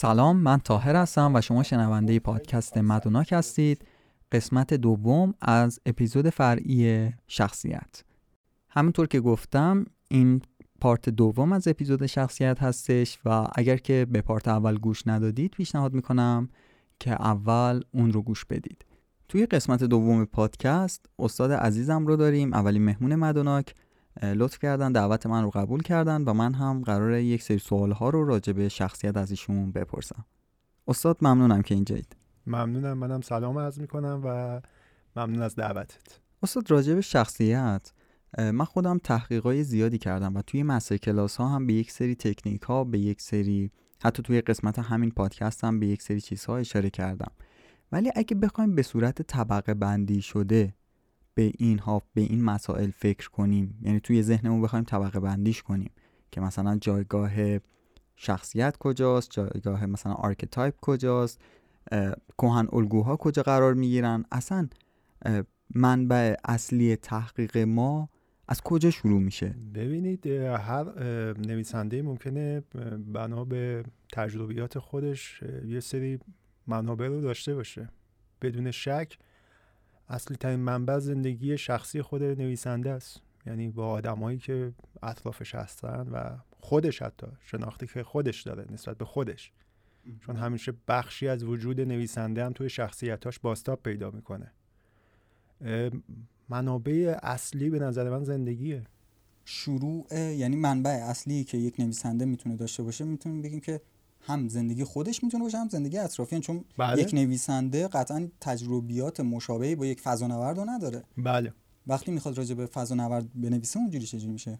سلام من تاهر هستم و شما شنونده پادکست مدوناک هستید. قسمت دوم از اپیزود فرعی شخصیت. همونطور که گفتم این پارت دوم از اپیزود شخصیت هستش و اگر که به پارت اول گوش ندادید پیشنهاد می‌کنم که اول اون رو گوش بدید. توی قسمت دوم پادکست استاد عزیزم رو داریم اولین مهمون مدوناک. لطف کردن دعوت من رو قبول کردن و من هم قرار یک سری سوال ها رو راجع به شخصیت از ایشون بپرسم. استاد ممنونم که اینجایید. ممنونم. منم سلام عرض می‌کنم و ممنون از دعوتت. استاد راجع به شخصیت من خودم تحقیقای زیادی کردم و توی مستر کلاس ها هم به یک سری تکنیک ها به یک سری حتی توی قسمت همین پادکست هم به یک سری چیزها اشاره کردم. ولی اگه بخوایم به صورت طبقه بندی شده به این ها به این مسائل فکر کنیم. یعنی توی ذهنمون بخوایم طبقه بندیش کنیم که مثلا جایگاه شخصیت کجاست جایگاه مثلا archetype کجاست کهن الگوها کجا قرار می‌گیرن. اصلا منبع اصلی تحقیق ما از کجا شروع میشه؟ ببینید هر نویسنده ممکنه بنا به تجربیات خودش یه سری منابع رو داشته باشه. بدون شک اصلی ترین منبع زندگی شخصی خود نویسنده است. یعنی با آدمایی که اطرافش هستن و خودش حتی شناختی که خودش داره نسبت به خودش. چون همیشه بخشی از وجود نویسنده هم توی شخصیتاش باستاب پیدا می‌کنه. منابع اصلی به نظر من زندگیه. شروع یعنی منبع اصلی که یک نویسنده می‌تونه داشته باشه می‌تونیم بگیم که هم زندگی خودش می‌تونه باشه هم زندگی اطرافیان. چون بله. یک نویسنده قطعا تجربیات مشابهی با یک فضانورد نداره. بله. وقتی می‌خواد راجع به فضانورد بنویسه اونجوری چجوری میشه؟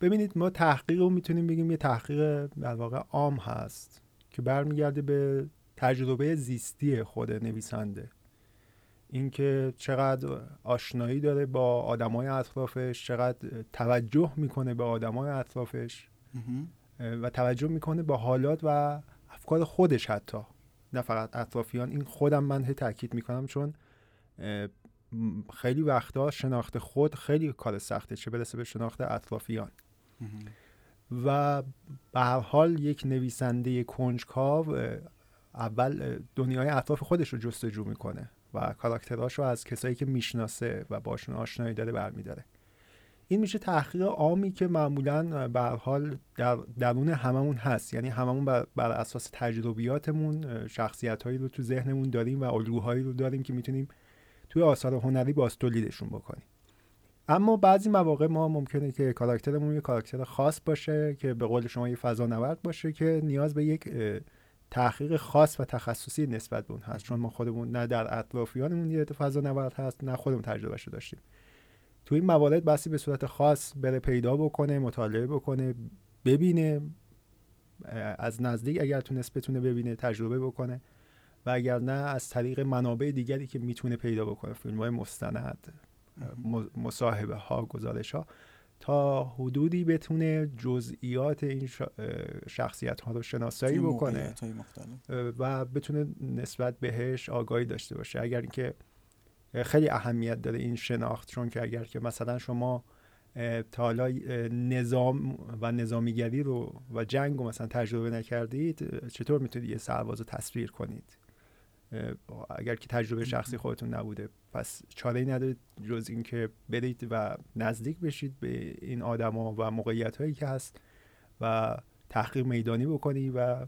ببینید ما تحقیق رو می‌تونیم بگیم یه تحقیق در واقع عام هست که برمیگرده به تجربه زیستی خود نویسنده. اینکه چقدر آشنایی داره با آدمای اطرافش چقدر توجه می‌کنه به آدمای اطرافش. و توجه می‌کنه با حالات و افکار خودش حتی. نه فقط اطرافیان. این خودم من هی تاکید می‌کنم چون خیلی وقتا شناخت خود خیلی کار سخته چه برسه به شناخت اطرافیان. و به هر حال یک نویسنده کنجکاو اول دنیای اطراف خودش رو جستجو می‌کنه و کاراکتراش رو از کسایی که می‌شناسه و باشون آشنایی داره برمیداره. این میشه تحقیق عامی که معمولا به حال در درون هممون هست. یعنی هممون بر, بر اساس تجربیاتمون شخصیت هایی رو تو ذهنمون داریم و الگوهایی رو داریم که می‌تونیم توی آثار هنری باز تولیدشون بکنیم. اما بعضی مواقع ما ممکنه که کاراکترمون یه کاراکتر خاص باشه که به قول شما یه فضا نورد باشه که نیاز به یک تحقیق خاص و تخصصی نسبت به اون هست. چون ما خودمون نه در اطرافیانمون یه فضا نورد هست نه خودمون تجربهش داشتیم. تو این موارد بسی به صورت خاص بره پیدا بکنه مطالعه بکنه ببینه از نزدیک اگر تونست بتونه ببینه تجربه بکنه و اگر نه از طریق منابع دیگری که می‌تونه پیدا بکنه. فیلم های مستند مصاحبه ها گزارش ها تا حدودی بتونه جزئیات این شخصیت ها رو شناسایی بکنه و بتونه نسبت بهش آگاهی داشته باشه. اگر اینکه خیلی اهمیت داره این شناخت چون که اگر که مثلا شما تا حالا نظام و نظامیگری رو و جنگ رو مثلا تجربه نکردید چطور می‌تونید یه سرباز رو تصویر کنید؟ اگر که تجربه شخصی خودتون نبوده پس چاره ای ندارید جز اینکه برید و نزدیک بشید به این آدما و موقعیت هایی که هست و تحقیق میدانی بکنی و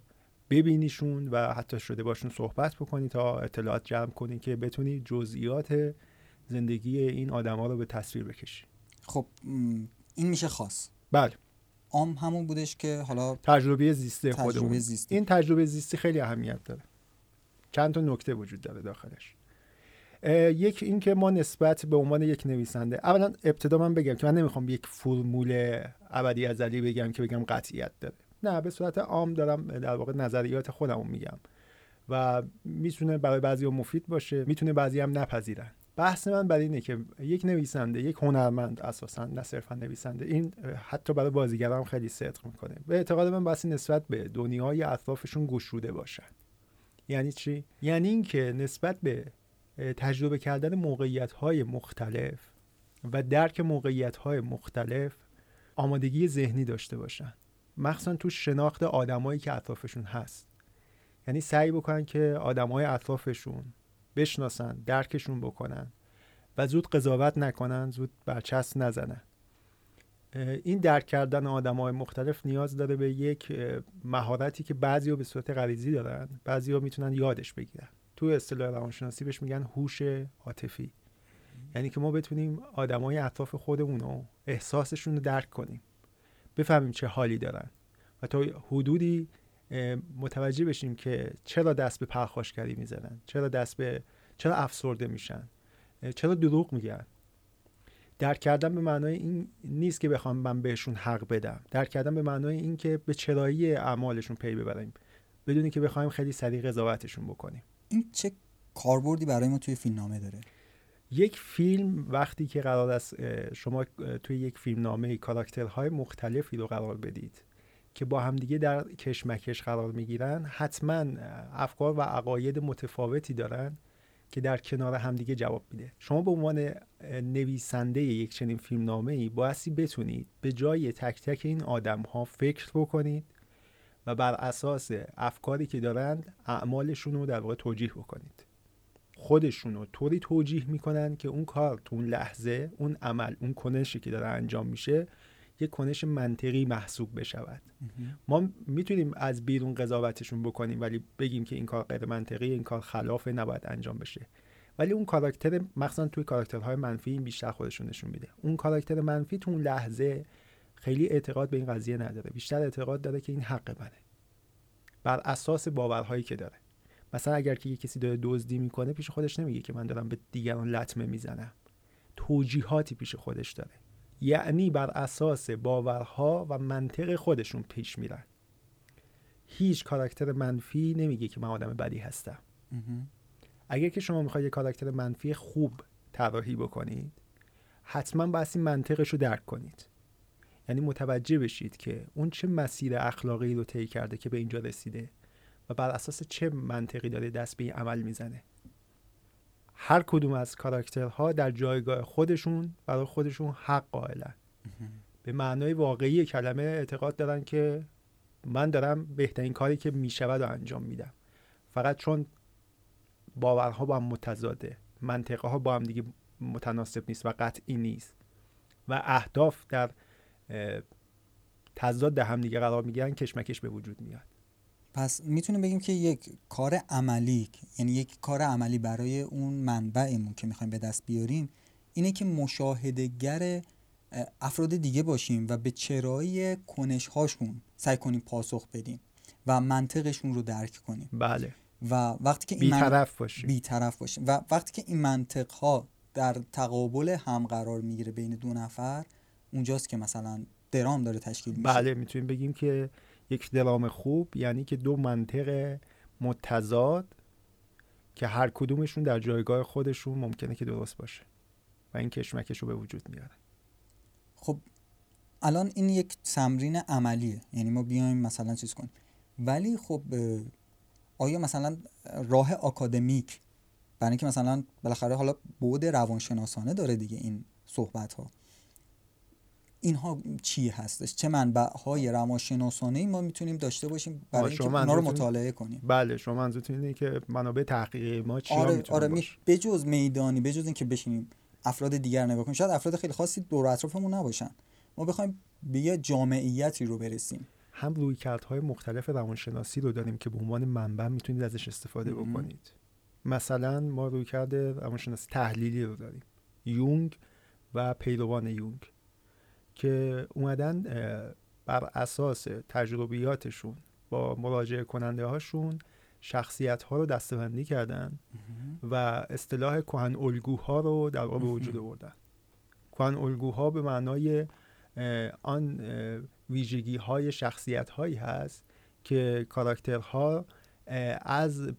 ببینیشون و حتی شده باشون صحبت بکنی تا اطلاعات جمع کنی که بتونی جزئیات زندگی این آدما رو به تصویر بکشی. خب این میشه خاص. بله. عام همون بودش که حالا تجربه زیسته خودمون. این تجربه زیستی خیلی اهمیت داره. چند تا نکته وجود داره داخلش. یک این که ما نسبت به عنوان یک نویسنده اولا ابتدا من بگم که من نمی‌خوام یک فرمول ابدی ازلی بگم که بگم قطعیت داره. نه به صورت عام دارم در واقع نظریات خودم میگم و می‌تونه برای بعضی مفید باشه می‌تونه بعضی هم نپذیرن. بحث من بر اینه که یک نویسنده یک هنرمند اساسا نه صرفا نویسنده این حتی برای بازیگران خیلی صدق می‌کنه. به اعتقاد من بسی نسبت به دنیای اطرافشون گشوده باشن یعنی چی؟ یعنی اینکه نسبت به تجربه کردن موقعیت های مختلف و درک موقعیت های مختلف آمادگی ذهنی داشته باشن. مخصوصا تو شناخت آدمایی که اطرافشون هست. یعنی سعی بکنن که آدمای اطرافشون بشناسن درکشون بکنن و زود قضاوت نکنن زود برچسب نزنن. این درک کردن آدم های مختلف نیاز داره به یک مهارتی که بعضی به صورت غریزی دارن بعضی ها می‌تونن یادش بگیرن. تو اصطلاح روانشناسی بهش میگن هوش عاطفی. یعنی که ما بتونیم آدمای اطراف خودمون رو احساسشون رو درک کنیم. بفهمیم چه حالی دارن. و تا حدودی متوجه بشیم که چرا دست به پرخاشگری می‌زنن چرا دست به چرا افسرده میشن چرا دروغ میگن. درک کردن به معنای این نیست که بخوام من بهشون حق بدم. درک کردن به معنای این که به چرایی اعمالشون پی ببریم. بدونی که بخوایم خیلی سریع قضاوتشون بکنیم. این چه کاربردی برای ما توی فیلمنامه داره؟ یک فیلم وقتی که قرار است شما توی یک فیلمنامه کاراکترهای مختلفی رو قرار بدید که با همدیگه در کشمکش قرار می‌گیرن حتما افکار و عقاید متفاوتی دارن که در کنار همدیگه جواب میده. شما به عنوان نویسنده یک چنین فیلمنامه ای بایستی بتونید به جای تک تک این آدم ها فکر بکنید و بر اساس افکاری که دارند اعمالشون رو در واقع توجیه بکنید. خودشون رو طوری توجیه می‌کنن که اون کار تو اون لحظه اون عمل اون کنشی که داره انجام میشه یک کنش منطقی محسوب بشود. ما می‌تونیم از بیرون قضاوتشون بکنیم ولی بگیم که این کار غیر منطقی این کار خلاف نباید انجام بشه. ولی اون کاراکتر مخصوصا توی کاراکترهای منفی این بیشتر خودشون نشون میده. اون کاراکتر منفی تو اون لحظه خیلی اعتقاد به این قضیه نداره. بیشتر اعتقاد داره که این حق منه. بر اساس باورهایی که داره. مثلا اگر که یه کسی داره دزدی می‌کنه پیش خودش نمیگه که من دارم به دیگران لطمه می‌زنم. توجیهاتی پیش خودش داره. یعنی بر اساس باورها و منطق خودشون پیش میرن. هیچ کاراکتر منفی نمیگه که من آدم بدی هستم. اگر که شما می‌خواید یه کاراکتر منفی خوب طراحی بکنید حتما باید این منطقش رو درک کنید. یعنی متوجه بشید که اون چه مسیر اخلاقی رو طی کرده که به اینجا رسیده و بر اساس چه منطقی داره دست به این عمل می‌زنه؟ هر کدوم از کاراکترها در جایگاه خودشون برای خودشون حق قائلن. به معنای واقعی کلمه اعتقاد دارن که من دارم بهترین کاری که می‌شود رو انجام میدم. فقط چون باورها با هم متضاده منطقه ها با هم دیگه متناسب نیست و قطعی نیست. و اهداف در تضاد هم دیگه قرار می‌گیرن کشمکش به وجود میاد. پس می‌تونیم بگیم که یک کار عملی یعنی یک کار عملی برای اون منبعمون که می‌خوایم به دست بیاریم اینه که مشاهدهگر افراد دیگه باشیم و به چرایی کنش هاشون سعی کنیم پاسخ بدیم و منطقشون رو درک کنیم. بله. و وقتی که این بیطرف باشیم. بیطرف باشیم. و وقتی که این منطق ها در تقابل هم قرار می‌گیره بین دو نفر اونجاست که مثلا درام داره تشکیل میشه. بله می‌تونیم بگیم که یک درام خوب یعنی که دو منطق متضاد که هر کدومشون در جایگاه خودشون ممکنه که درست باشه و این کشمکش رو به وجود میاره. خب الان این یک تمرین عملیه یعنی ما بیایم مثلا چیز کنیم. ولی خب آیا مثلا راه آکادمیک برای اینکه مثلا بالاخره حالا بود روانشناسانه داره دیگه این صحبت ها اینها چی هستش؟ چه منبع های روانشناسانه ما می‌تونیم داشته باشیم برای اینکه اونا رو مطالعه کنیم. بله شما منظورتون اینه که منابع تحقیقی ما چی آره آره می بجز میدانی بجز اینکه بشینیم افراد دیگر نگاه کنیم شاید افراد خیلی خاصی دور اطرافمون نباشن. ما بخوایم به یه جامعیتی رو برسیم. هم رویکردهای مختلف روانشناسی رو داریم که به عنوان منبع می‌تونید ازش استفاده بکنید. مثلا ما رویکرد روانشناسی تحلیلی رو داریم. یونگ و پیروان یونگ. که اومدن بر اساس تجربیاتشون با مراجعه کننده هاشون شخصیت ها رو دستبندی کردن و اصطلاح کهن الگوها رو در واقع به وجود آوردن. کهن الگوها به معنای آن ویژگی های شخصیت هایی هست که کاراکترها از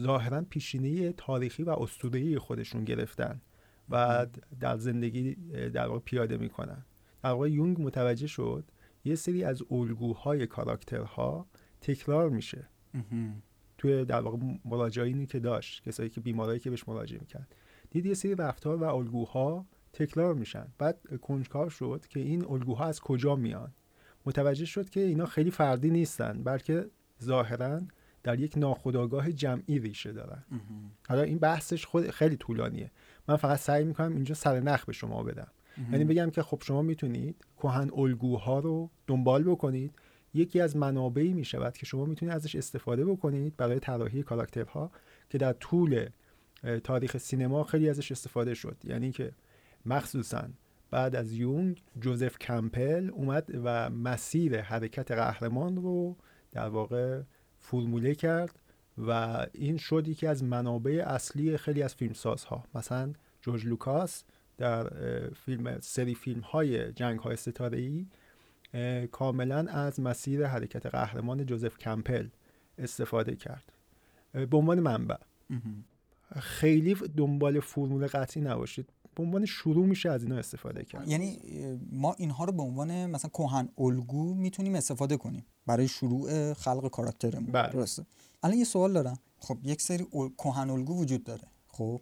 ظاهرا پیشینه تاریخی و اسطوره‌ای خودشون گرفتن و در زندگی در واقع پیاده می‌کنن. واقع یونگ متوجه شد یه سری از الگوهای کاراکترها تکرار میشه. توی در واقع مراجعینی که داشت کسایی که بیمارایی که بهش مراجعه می‌کرد. دید یه سری رفتار و الگوها تکرار میشن. بعد کنجکاو شد که این الگوها از کجا میان. متوجه شد که اینا خیلی فردی نیستن بلکه ظاهرا در یک ناخودآگاه جمعی ریشه دارن. حالا این بحثش خود خیلی طولانیه. من فقط سعی می‌کنم اینجا سر نخ به شما بدم. یعنی بگم که خب شما می‌تونید کهن الگوها رو دنبال بکنید. یکی از منابعی می‌شود که شما می‌تونید ازش استفاده بکنید برای طراحی کاراکترها که در طول تاریخ سینما خیلی ازش استفاده شد. یعنی که مخصوصا بعد از یونگ جوزف کمپل اومد و مسیر حرکت قهرمان رو در واقع فرموله کرد و این شد یکی از منابع اصلی خیلی از فیلمسازها مثلا جورج لوکاس در فیلم سری فیلم های جنگ های ستاره ای کاملا از مسیر حرکت قهرمان جوزف کمپل استفاده کرد. به عنوان منبع. خیلی دنبال فرمول قطعی نباشید. به عنوان شروع میشه از اینا استفاده کرد. یعنی ما اینها رو به عنوان مثلا کهن الگو می‌تونیم استفاده کنیم برای شروع خلق کاراکترمون. بله. درسته. الان یه سوال دارم. خب یک سری کهن الگو وجود داره. خب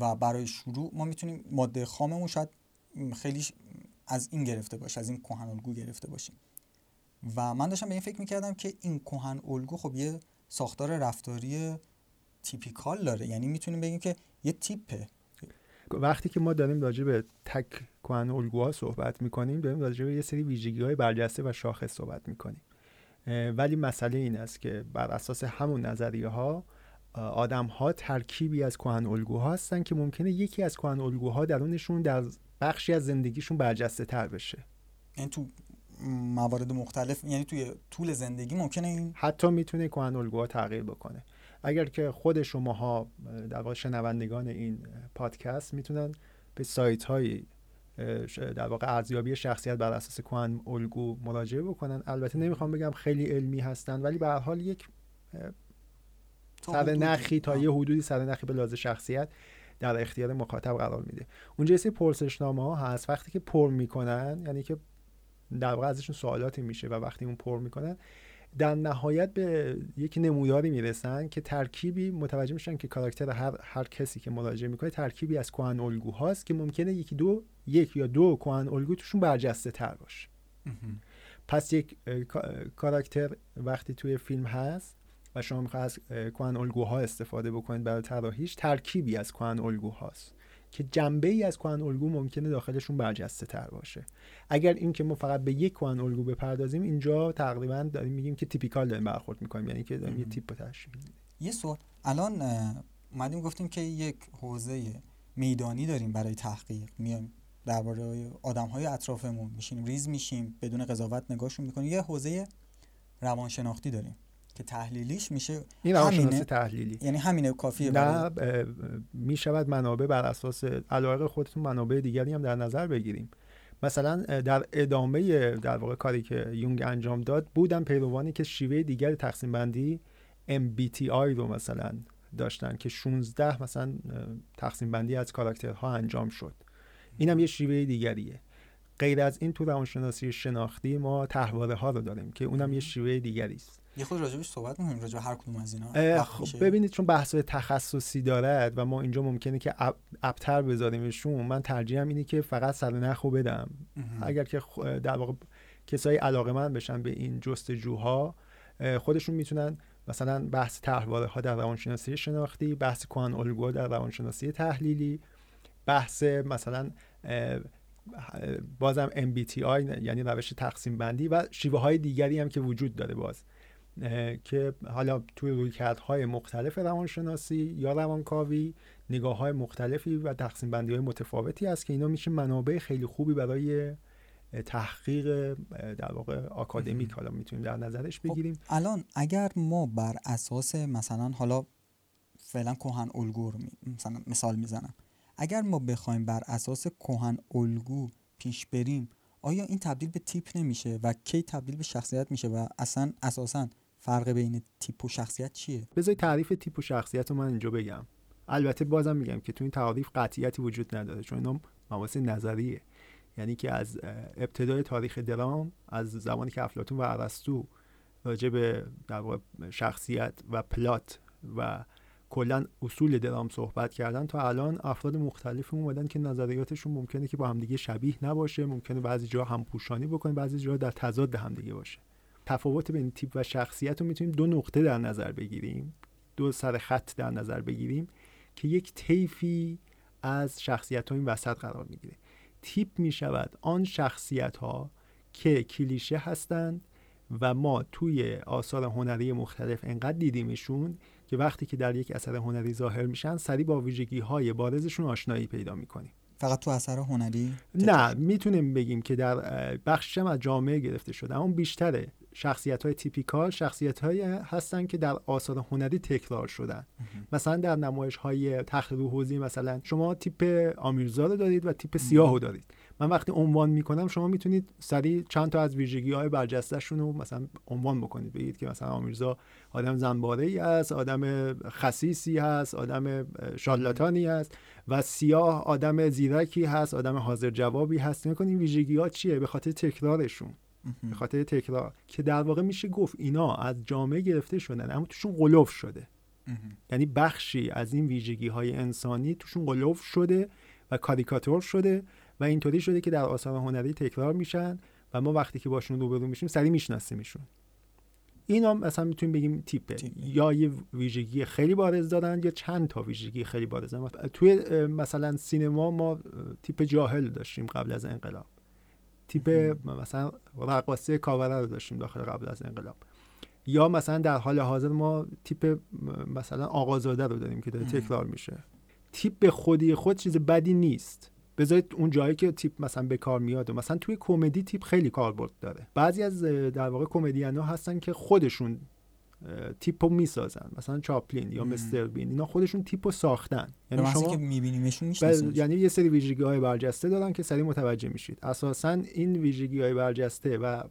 و برای شروع ما می‌تونیم ماده خاممون شاید خیلی از این گرفته باشه از این کهن الگو گرفته باشیم. و من داشتم به این فکر می‌کردم که این کهن الگو خب یه ساختار رفتاری تیپیکال داره. یعنی می‌تونیم بگیم که یه تیپه. وقتی که ما داریم راجع به تک کهن الگوها صحبت می‌کنیم داریم راجع به یه سری ویژگی های برجسته و شاخص صحبت می‌کنیم. ولی مسئله این است که بر اساس همون نظریه ها آدم ها ترکیبی از کهن الگوها هستن که ممکنه یکی از کهن الگوها درونشون در بخشی از زندگیشون برجسته تر بشه. یعنی تو موارد مختلف یعنی توی طول زندگی ممکنه این حتی می‌تونه کهن الگوها تغییر بکنه. اگر که خود شماها در واقع شنوندگان این پادکست می‌تونن به سایت های در واقع ارزیابی شخصیت بر اساس کهن الگو مراجعه بکنن. البته نمی‌خوام بگم خیلی علمی هستن ولی به هر حال یک سر نخی تا یه حدودی سر نخی به لحاظ شخصیت در اختیار مخاطب قرار میده. اونجا یه پرسشنامه ها هست. وقتی که پر می‌کنن یعنی که در واقع ازشون سوالاتی میشه و وقتی اون پر می‌کنن در نهایت به یک نموداری می‌رسن که ترکیبی متوجه میشن که کاراکتر هر هر کسی که مراجعه می‌کنه ترکیبی از کهن الگو هاست که ممکنه یکی دو یک یا دو کهن الگو توشون برجسته تر باشه. پس یک کاراکتر وقتی توی فیلم هست و شما می‌خواید از کهن الگوها استفاده بکنید برای طراحیش ترکیبی از کهن الگوهاست که جنبه ای از کهن الگو ممکنه داخلشون برجسته تر باشه. اگر این که ما فقط به یک کهن الگو بپردازیم اینجا تقریبا داریم میگیم که تیپیکال داریم برخورد می‌کنیم یعنی که داریم یه تیپ تشکیل یه سوال. الان اومدیم گفتیم که یک حوزه میدانی داریم برای تحقیق. میایم درباره آدم های اطرافمون میشیم ریز میشیم بدون قضاوت نگاهشون می‌کنیم. یه حوزه روانشناختی داریم. که تحلیلیش میشه این روانشناسی تحلیلی. یعنی همینه کافیه نه می شود منابع بر اساس علاقه خودتون منابع دیگری هم در نظر بگیریم. مثلا در ادامه در واقع کاری که یونگ انجام داد بودن پیروانی که شیوه دیگر تقسیم بندی MBTI رو مثلا داشتن که 16 مثلا تقسیم بندی از کاراکترها انجام شد. این هم یه شیوه دیگریه. غیر از این تو روانشناسی شناختی ما تحواره ها رو داریم که اونم یه شیوه دیگری است یه خود راجبش صحبت می‌کنیم راجب هر کدوم از اینا. خب ببینید چون بحث تخصصی دارد و ما اینجا ممکنه که ابتر بذاریمشون من ترجیحم اینه که فقط سر نخو بدم. اگر که در واقع کسایی علاقه من بشن به این جستجوها خودشون می‌تونن مثلا بحث تحواره ها در روانشناسی شناختی بحث کهن الگو در روانشناسی تحلیلی بحث مثلا بازم MBTI یعنی روش تقسیم بندی و شیوه های دیگری هم که وجود داره باز. که حالا توی رویکردهای مختلف روانشناسی یا روانکاوی نگاه های مختلفی و تقسیم بندی های متفاوتی است که اینا میشه منابع خیلی خوبی برای تحقیق در واقع آکادمیک حالا می‌تونیم در نظرش بگیریم. خب الان اگر ما بر اساس مثلا حالا فعلا کهن الگو مثلا مثال می‌زنم. اگر ما بخوایم بر اساس کهن الگو پیش بریم آیا این تبدیل به تیپ نمیشه و کی تبدیل به شخصیت میشه و اصلا اساسا فرق بین تیپ و شخصیت چیه؟ بذاری تعریف تیپ و شخصیت رو من اینجا بگم. البته بازم میگم که تو این تعریف قطعیتی وجود نداره چون اینا مباحث نظریه. یعنی که از ابتدای تاریخ درام از زمانی که افلاطون و ارسطو راجع به در شخصیت و پلات و کلا اصول درام صحبت کردن تا الان افراد مختلفی اومدن که نظریاتشون ممکنه که با همدیگه شبیه نباشه ممکنه بعضی جا هم پوشانی بکنه بعضی جا در تضاد همدیگه باشه. تفاوت بین تیپ و شخصیت رو می‌تونیم دو نقطه در نظر بگیریم دو سر خط در نظر بگیریم که یک طیفی از شخصیت ها این وسط قرار می‌گیره. تیپ می‌شود آن شخصیت ها که کلیشه هستند و ما توی آثار هنری مختلف انقدر دیدیمشون که وقتی که در یک اثر هنری ظاهر میشن سریع با ویژگی های بارزشون آشنایی پیدا می‌کنیم. فقط تو اثر هنری؟ نه می‌تونیم بگیم که در بخشش از جامعه گرفته شده اما بیشتره. شخصیت های تیپیکال شخصیت های هستن که در آثار هنری تکرار شدن. مثلا در نمایش های تخریب حوزی مثلا شما تیپ آمیرزا رو دارید و تیپ سیاه رو دارید. من وقتی عنوان می‌کنم شما می‌تونید سریع چند تا از ویژگی های برجستهشون رو مثلا عنوان بکنید. بگید که مثلا آمیرزا آدم زنباره ای است آدم خصیصی هست آدم شالاتانی است و سیاه آدم زیرکی هست آدم حاضر جوابی هست. نکن این ویژگی ها چیه؟ به خاطر تکرارشون. به خاطر تکرار که در واقع میشه گفت اینا از جامعه گرفته شدن اما توشون قلوف شده. یعنی بخشی از این ویژگی های انسانی توشون قلوف شده و کاریکاتور شده و اینطوری شده که در آثار هنری تکرار میشن و ما وقتی که باشون روبرو میشیم سریع میشناسیمشون. اینا مثلا می‌تونیم بگیم تیپه. یا یه ویژگی خیلی بارز دارن یا چند تا ویژگی خیلی بارز دارن. توی مثلا سینما ما تیپ جاهل داشتیم قبل از انقلاب. تیپ مثلا رقاصه کاوره رو داشتیم داخل قبل از انقلاب. یا مثلا در حال حاضر ما تیپ مثلا آقازاده رو داریم که داره تکرار میشه. تیپ به خودی خود چیز بدی نیست. بذارید اون جایی که تیپ مثلا به کار میاد و مثلا توی کمدی تیپ خیلی کاربرد داره. بعضی از در واقع کمدین ها هستن که خودشون تیپو می‌سازن. مثلا چاپلین یا مستر بین. اینا خودشون تیپو ساختن. یعنی شما که میبینیمشون یعنی یه سری ویژگی های برجسته دارن که سریع متوجه میشید. اساسا این ویژگی های برجسته و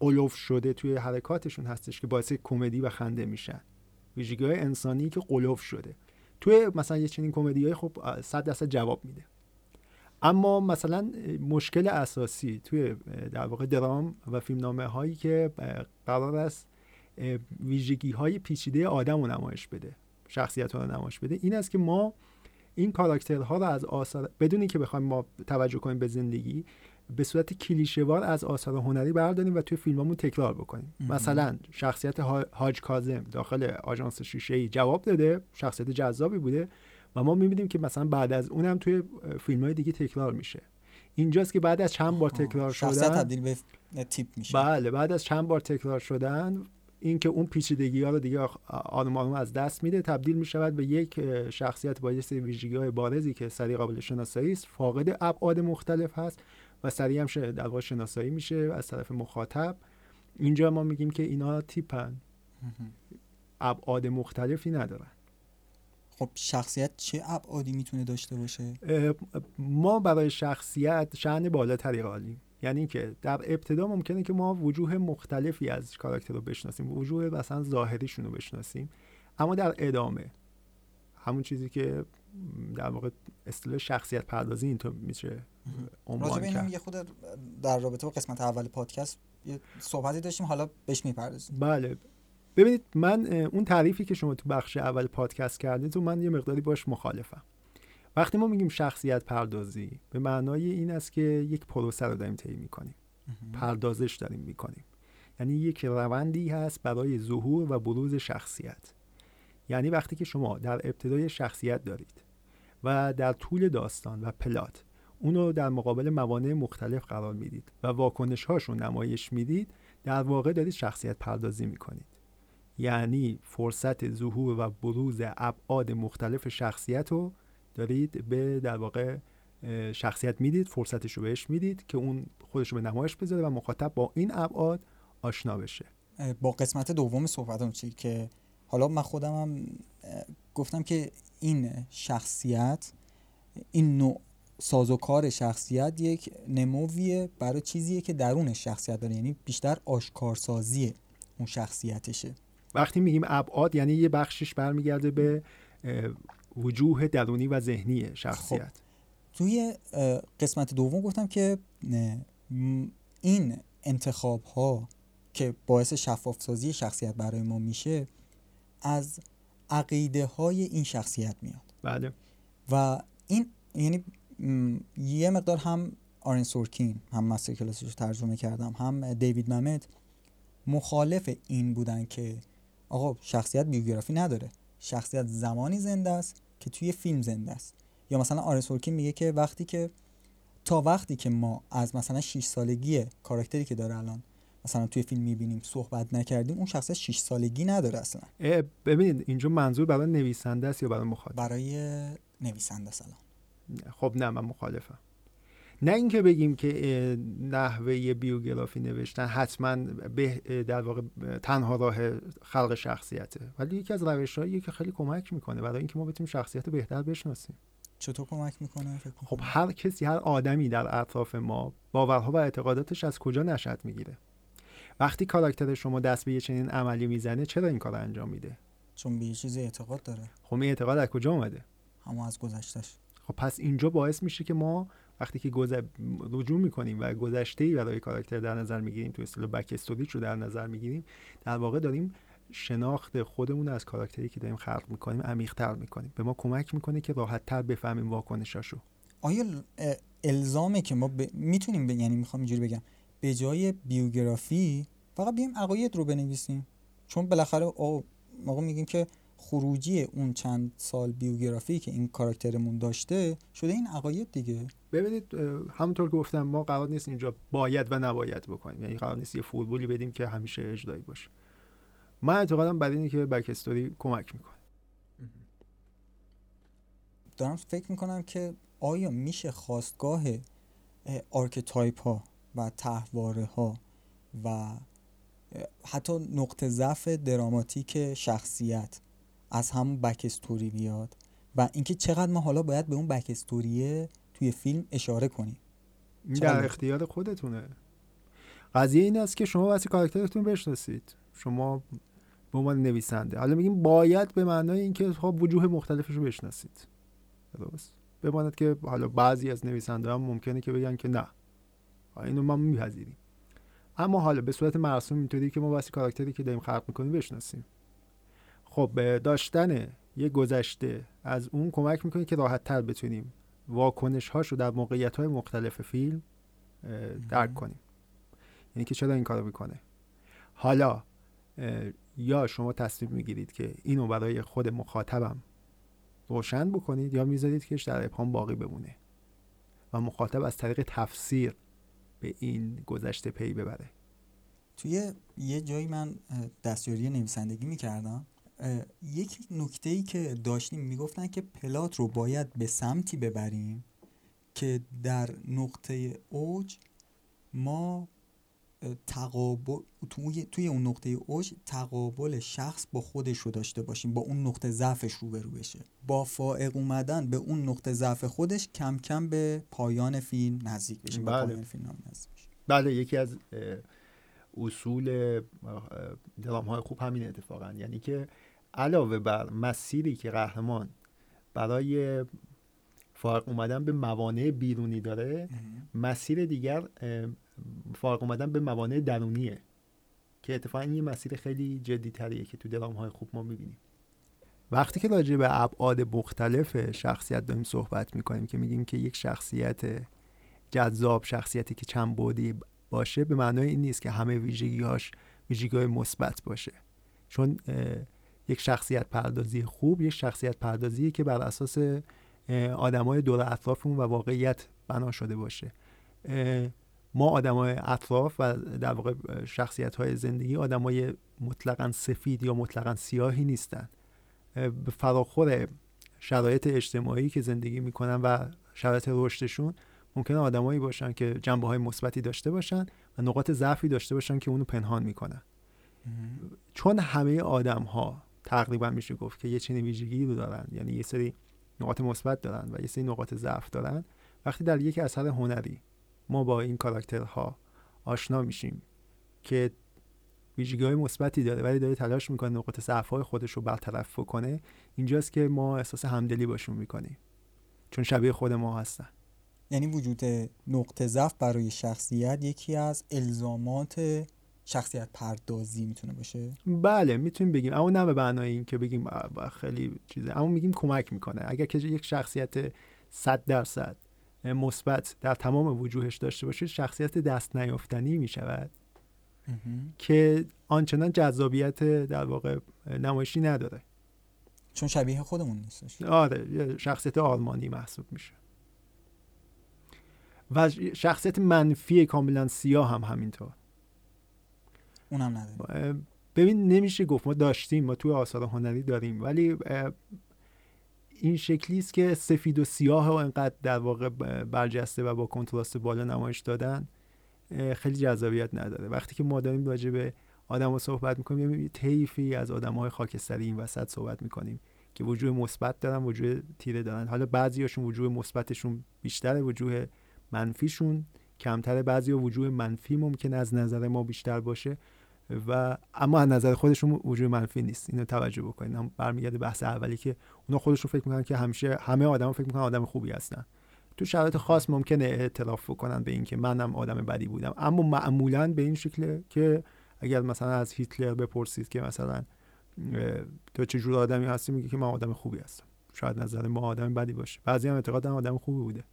قلوف شده توی حرکاتشون هستش که باعث کمدی و خنده میشن. ویژگی های انسانی که قلوف شده. توی مثلا یه چنین کمدی های خب 100 درصد جواب میده. اما مثلا مشکل اساسی توی در واقع درام و فیلمنامه هایی که قرار است ویژگی های پیچیده آدم رو نمایش بده شخصیت رو نمایش بده. این است که ما این کاراکترها رو از آثار بدونی که بخوایم ما توجه کنیم به زندگی به صورت کلیشهوار از آثار هنری برداریم و توی فیلممون تکرار بکنیم. مثلا شخصیت حاج کاظم داخل آژانس شیشه ای جواب داده شخصیت جذابی بوده و ما می‌بینیم که مثلا بعد از اونم توی فیلم های دیگه تکرار میشه. اینجاست که بعد از چند بار تکرار شدن تبدیل به تیپ میشه. بله بعد از چند بار تکرار شدن اینکه اون پیچیدگی ها رو دیگه آروم آروم از دست میده تبدیل می شود به یک شخصیت با یه ویژگی های بارزی که سریع قابل شناسایی است. فاقد ابعاد مختلف هست و سریع هم در واقع شناسایی میشه از طرف مخاطب. اینجا ما میگیم که اینا تیپن. ابعاد مختلفی ندارن. خب شخصیت چه ابعادی می‌تونه داشته باشه؟ ما برای شخصیت شأن بالاتری قائلیم یعنی که در ابتدا ممکنه که ما وجوه مختلفی از کاراکتر رو بشناسیم وجوه مثلا ظاهریشون رو بشناسیم اما در ادامه همون چیزی که در واقع اصطلاح شخصیت پردازی اینطور میشه عنوان کرد. یه خود در رابطه با قسمت اول پادکست یه صحبتی داشتیم حالا بهش می‌پردازیم. بله. ببینید من اون تعریفی که شما تو بخش اول پادکست کردید و من یه مقداری باش مخالفم. وقتی ما میگیم شخصیت پردازی به معنای این است که یک پروسه رو داریم طی می‌کنیم. پردازش داریم می‌کنیم. یعنی یک روندی هست برای ظهور و بروز شخصیت. یعنی وقتی که شما در ابتدای شخصیت دارید و در طول داستان و پلات اونو در مقابل موانع مختلف قرار می‌دید و واکنش هاشون نمایش می‌دید در واقع دارید شخصیت پردازی می‌کنید. یعنی فرصت ظهور و بروز ابعاد مختلف شخصیت رو دارید به در واقع شخصیت می‌دید فرصتش رو بهش می‌دید که اون خودش رو به نمایش بذاره و مخاطب با این ابعاد آشنا بشه. با قسمت دوم صحبتم چی؟ که حالا من خودم هم گفتم که این شخصیت این نوع سازوکار شخصیت یک نمویه برای چیزیه که درون شخصیت داره یعنی بیشتر آشکارسازی اون شخصیتشه. وقتی میگیم ابعاد یعنی یه بخشش برمیگرده به وجوه درونی و ذهنی شخصیت. خب. توی قسمت دوم گفتم که این انتخاب ها که باعث شفاف سازی شخصیت برای ما میشه از عقیده های این شخصیت میاد. بله. و این یعنی یه مقدار هم آرن سورکین هم مستر کلاسش رو ترجمه کردم هم دیوید ممت مخالف این بودن که آقا شخصیت بیوگرافی نداره. شخصیت زمانی زنده است. که توی فیلم زنده است. یا مثلا آرسورکین میگه که وقتی که تا وقتی که ما از مثلا 6 سالگی کاراکتری که داره الان مثلا توی فیلم می‌بینیم صحبت نکردیم اون شخص 6 سالگی نداره اصلا. ببینید اینجا منظور برای نویسنده است یا برای مخاطب؟ برای نویسنده است خب نه من مخالفم. نه اینکه بگیم که نحوه بیوگرافی نوشتن حتما به در واقع تنها راه خلق شخصیته. ولی یکی از روشهایی که خیلی کمک می‌کنه برای اینکه ما بتونیم شخصیت بهتر بشناسیم. چطور کمک می‌کنه؟ خب هر کسی هر آدمی در اطراف ما باورها و اعتقاداتش از کجا نشد می‌گیره؟ وقتی کاراکتر شما دست به یه چنین عملی می‌زنه چرا این کار انجام میده؟ چون به یه چیزی اعتقاد داره. خب این اعتقاد از کجا اومده؟ همون از گذشتهش. خب پس اینجا باعث میشه که ما وقتی که گذ... رجوع می‌کنیم و گذشته ای برای کاراکتر در نظر می‌گیریم تو اصطلاح بک استوریج رو در نظر می‌گیریم در واقع داریم شناخت خودمون از کاراکتری که داریم خلق می‌کنیم عمیق‌تر می‌کنیم. به ما کمک می‌کنه که راحتتر بفهمیم واکنشاشو. آیا الزامه که ما ب... می‌تونیم ب... یعنی می‌خوام اینجوری بگم به جای بیوگرافی فقط بیایم عقاید رو بنویسیم؟ چون بالاخره ما میگیم که خروجی اون چند سال بیوگرافی که این کاراکترمون داشته شده این عقاید دیگه. ببینید همونطور که گفتم ما قرار نیست اینجا باید و نباید بکنیم. یعنی قرار نیست یه فرمولی بدیم که همیشه اجرایی باشه. من اعتقادم بر اینه که backstory کمک می‌کنه. دارم فکر می‌کنم که آیا میشه خاستگاه archetype ها و طرحواره ها و حتی نقطه ضعف دراماتیک شخصیت از همون backstory بیاد و اینکه چقدر ما حالا باید به اون بکستوریه توی فیلم اشاره کنیم. در اختیار خودتونه. قضیه این است که شما واسه کاراکترتون بشناسید. شما به عنوان نویسنده. حالا میگیم باید به معنای اینکه خب وجوه مختلفش رو بشناسید. درست؟ بماند که حالا بعضی از نویسنده هم ممکنه که بگن که نه. اینو ما میپذیریم. اما حالا به صورت مرسوم اینطوری که ما واسه کاراکتری که داریم خلق می‌کنیم بشناسیم. خب داشتن یه گذشته از اون کمک می‌کنه که راحت تر بتونیم واکنش هاش رو در موقعیت های مختلف فیلم درک کنیم. یعنی که چرا این کارو می‌کنه؟ حالا یا شما تصمیم می‌گیرید که اینو برای خود مخاطبم روشن بکنید یا می‌ذارید که در ابهام باقی بمونه و مخاطب از طریق تفسیر به این گذشته پی ببره. توی یه جایی من دستیاری نویسندگی می‌کردم. یک نکته ای که داشتیم می‌گفتن که پلات رو باید به سمتی ببریم که در نقطه اوج ما تقابل توی, توی اون نقطه اوج تقابل شخص با خودش رو داشته باشیم با اون نقطه ضعفش روبرو بشه. با فائق اومدن به اون نقطه ضعف خودش کم کم به پایان فیلم نزدیک بشیم بله. پایان فیلم نزدیک بشیم بله یکی از اصول درام های خوب همین اتفاقا. یعنی که علاوه بر مسیری که قهرمان برای فارغ اومدن به موانع بیرونی داره مسیر دیگر فارغ اومدن به موانع درونیه که اتفاقا این یه مسیر خیلی جدی تریه که تو درام های خوب ما می‌بینیم. وقتی که راجع به ابعاد مختلف شخصیت داریم صحبت می‌کنیم که میگیم که یک شخصیت جذاب شخصیتی که چند بودی باشه به معنای این نیست که همه ویژگیهاش ویژگی مثبت باشه. چون یک شخصیت پردازی خوب یک شخصیت پردازی که بر اساس آدمای دور اطرافمون و واقعیت بنا شده باشه. ما آدمای اطراف و در واقع شخصیت های زندگی آدمای مطلقا سفید یا مطلقا سیاهی نیستن. به فراخور شرایط اجتماعی که زندگی می‌کنن و شرایط رشدشون ممکنه آدمایی باشن که جنبه های مثبتی داشته باشن و نقاط ضعفی داشته باشن که اونو پنهان می‌کنن. چون همه آدم ها تقریبا میشه گفت که یه چنین ویژگی رو دارن. یعنی یه سری نقاط مثبت دارن و یه سری نقاط ضعف دارن. وقتی در یک اثر هنری ما با این کاراکترها آشنا میشیم که ویژگی های مثبتی داره ولی داره تلاش می‌کنه نقاط ضعف های خودش رو برطرف کنه اینجاست که ما احساس همدلی باشون می‌کنیم. چون شبیه خود ما هستن. یعنی وجود نقطه ضعف برای شخصیت یکی از الزامات شخصیت پردازی می‌تونه باشه؟ بله می‌تونیم بگیم. اما نه به معنای این که بگیم خیلی چیزه. اما میگیم کمک می‌کنه. اگر که یک شخصیت 100 درصد مثبت در تمام وجوهش داشته باشه شخصیت دست نیافتنی می‌شود. که آنچنان جذابیت در واقع نمایشی نداره. چون شبیه خودمون نیستش. آره شخصیت آلمانی محسوب میشه. و شخصیت منفی کاملا سیاه هم همینطور. اونم نداره ببین نمیشه گفت ما داشتیم ما توی آثار هنری داریم. ولی این شکلی است که سفید و سیاه و انقدر در واقع برجسته و با کنتراست بالا نمایش دادن خیلی جذابیت نداره. وقتی که ما داریم راجع به آدم ها صحبت می‌کنیم یه طیفی از آدم های خاکستری این وسط صحبت می‌کنیم که وجوه مثبت دارن وجوه تیره دارن. حالا بعضیاشون وجوه مثبتشون بیشتره وجوه منفیشون کمتره. بعضی وجوه منفی ممکن از نظر ما بیشتر باشه. و اما از نظر خودشون وجود منفی نیست. اینو توجه بکنید. هم برمیگرده بحث اولی که اونا خودشون فکر می‌کنن که همیشه همه آدما فکر می‌کنن آدم خوبی هستن. تو شرایط خاص ممکنه اعتراف بکنن به اینکه منم آدم بدی بودم. اما معمولا به این شکله که اگر مثلا از هیتلر بپرسید که مثلا تو چه جور آدمی هستی میگه که من آدم خوبی هستم. شاید نظر ما آدم بدی باشه. بعضی هم اعتقاد آدم خوبی بوده.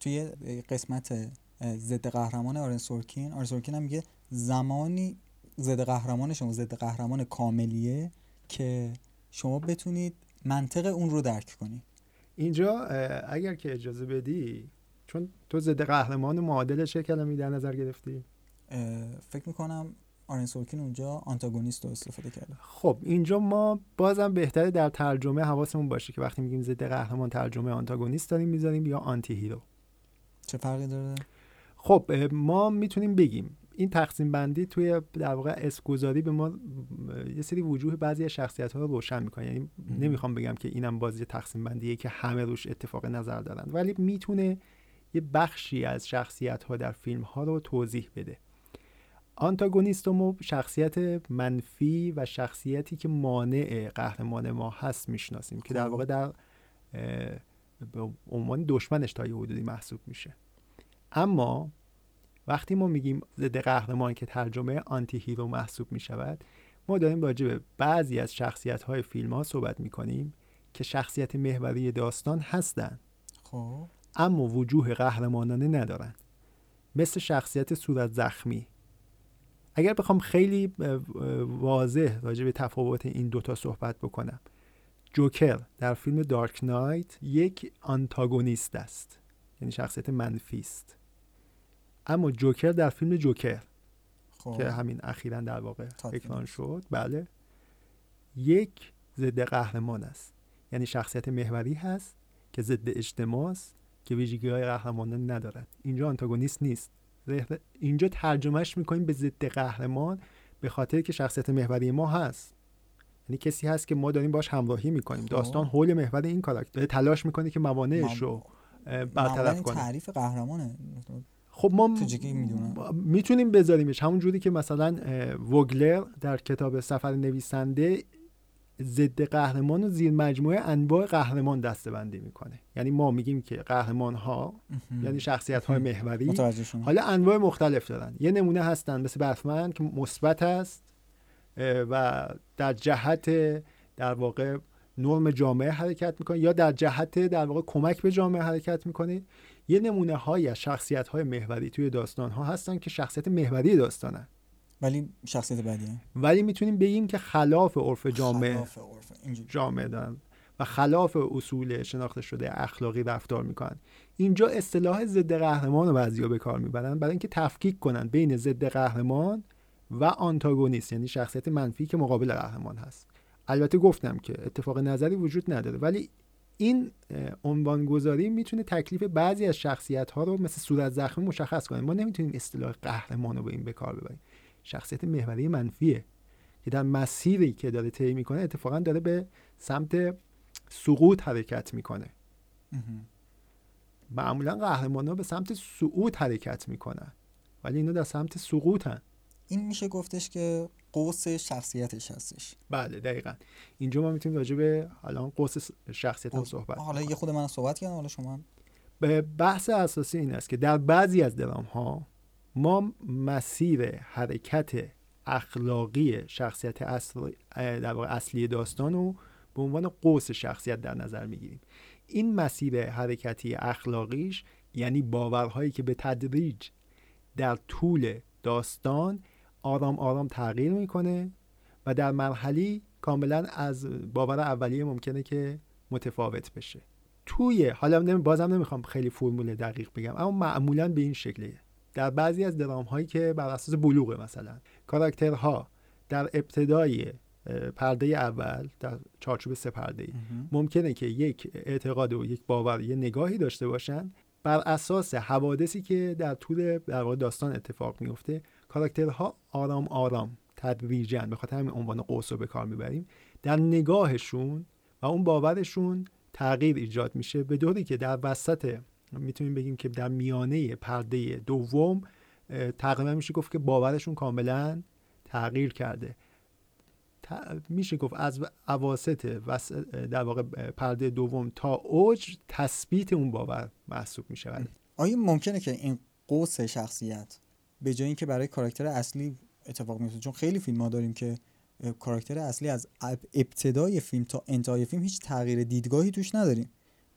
توی قسمت ضد قهرمان آرن سورکین آرن سورکین هم میگه زمانی ضد قهرمان شما ضد قهرمان کاملیه که شما بتونید منطق اون رو درک کنید. اینجا اگر که اجازه بدی چون تو ضد قهرمان معادل چه کلمی در نظر گرفتی؟ فکر می‌کنم آرن سورکین اونجا آنتاگونیست رو استفاده کرده. خب اینجا ما بازم بهتره در ترجمه حواسمون باشه که وقتی میگیم ضد قهرمان ترجمه آنتاگونیست داریم می‌ذاریم یا آنتی هیرو. چه فرقی داره؟ خب ما می‌تونیم بگیم این تقسیم بندی توی در واقع اسکوزاری به ما یه سری وجوه بعضی از شخصیت ها رو روشن می‌کنه. یعنی نمی‌خوام بگم که اینم بازی تقسیم بندیه که همه روش اتفاق نظر دارن ولی می‌تونه یه بخشی از شخصیت ها در فیلم ها رو توضیح بده. آنتاگونیست شخصیت منفی و شخصیتی که مانع قهرمان ما هست می‌شناسیم که در. واقع در به عنوان دشمنش تا یه حدودی محسوب میشه. اما وقتی ما میگیم ضد قهرمان که ترجمه آنتی هیرو محسوب می شود ما داریم راجع به بعضی از شخصیت های فیلم ها صحبت می کنیم که شخصیت محوری داستان هستند خب. اما وجوه قهرمانانه ندارند مثل شخصیت صورت زخمی. اگر بخوام خیلی واضح راجع به تفاوت این دوتا صحبت بکنم. جوکر در فیلم دارک نایت یک آنتاگونیست است. یعنی شخصیت منفی است. اما جوکر در فیلم جوکر خب. که همین اخیرا در واقع اکران شد. بله. یک ضد قهرمان است. یعنی شخصیت محوری هست که ضد اجتماع است که ویژگی های قهرمانان ندارد اینجا آنتاگونیست نیست. اینجا ترجمهش می‌کنیم به ضد قهرمان به خاطر که شخصیت محوری ما هست. یعنی کسی هست که ما داریم باش همراهی می‌کنیم. خب. داستان حول محور این کاراکتر. تلاش می‌کنه که موانعش رو برطرف کنه. تعریف قهرمانه. خب ما می‌تونیم بذاریمش. همون جوری که مثلا وگلر در کتاب سفر نویسنده ضد قهرمان و زیر مجموعه انواع قهرمان دسته بندی می‌کنه. یعنی ما میگیم که قهرمان ها یعنی شخصیت های محوری حالا انواع مختلف دارن. یه نمونه هستن مثل بتمن که مثبت است و در جهت در واقع نرم جامعه حرکت می‌کنه یا در جهت در واقع کمک به جامعه حرکت می‌کنه. یه نمونه های از شخصیت های محوری توی داستان ها هستن که شخصیت محوری داستانن. ولی شخصیت بعدی ولی می‌تونیم بگیم که خلاف عرف جامعه. خلاف جامعه دارن. و خلاف اصول شناخته شده اخلاقی رفتار می‌کنن. اینجا اصطلاح ضد قهرمان رو بعضیا به کار می‌برن برای اینکه تفکیک کنن بین ضد قهرمان و آنتاگونیست یعنی شخصیت منفی که مقابل قهرمان هست. البته گفتم که اتفاق نظری وجود نداره ولی این عنوان گذاری می‌تونه تکلیف بعضی از شخصیت ها رو مثل صورت زخمی مشخص کنه. ما نمی‌تونیم اصطلاح قهرمان رو به این بکار ببریم. شخصیت محوری منفیه که در مسیری که داره طی می‌کنه اتفاقا داره به سمت سقوط حرکت می‌کنه. معمولا قهرمان ها به سمت سقوط حرکت می‌کنن ولی اینا در سمت سقوطن. این میشه گفتش که قوس شخصیتش هستش. بله دقیقا. اینجا ما می‌تونیم راجع به الان قوس شخصیت هم صحبت حالا یه خود من صحبت کردم حالا شما به بحث اساسی این است که در بعضی از درام ها ما مسیر حرکت اخلاقی شخصیت در واقع اصلی داستان رو به عنوان قوس شخصیت در نظر می‌گیریم. این مسیر حرکتی اخلاقیش یعنی باورهایی که به تدریج در طول داستان آرام آرام تغییر می‌کنه و در مرحلی کاملا از باور اولیه ممکنه که متفاوت بشه. توی حالا بازم نمی‌خوام خیلی فرمول دقیق بگم اما معمولا به این شکلیه. در بعضی از درام هایی که بر اساس بلوغه مثلا کاراکترها در ابتدای پرده اول در چارچوب سه پرده ای ممکنه که یک اعتقاد و یک باور یه نگاهی داشته باشن. بر اساس حوادثی که در طول در داستان اتفاق میفته کاراکترها آرام آرام تدریجا به خاطر همین عنوان قوس رو به کار می‌بریم. در نگاهشون و اون باورشون تغییر ایجاد میشه. به دوری که در وسط می‌تونیم بگیم که در میانه پرده دوم تقریبا میشه گفت که باورشون کاملا تغییر کرده. میشه گفت از اواسط در واقع پرده دوم تا اوج تثبیت اون باور محسوب میشه آیا ممکنه که این قوس شخصیت به جای اینکه برای کاراکتر اصلی اتفاق میفته چون خیلی فیلم ها داریم که کاراکتر اصلی از ابتدای فیلم تا انتهای فیلم هیچ تغییر دیدگاهی توش نداریم.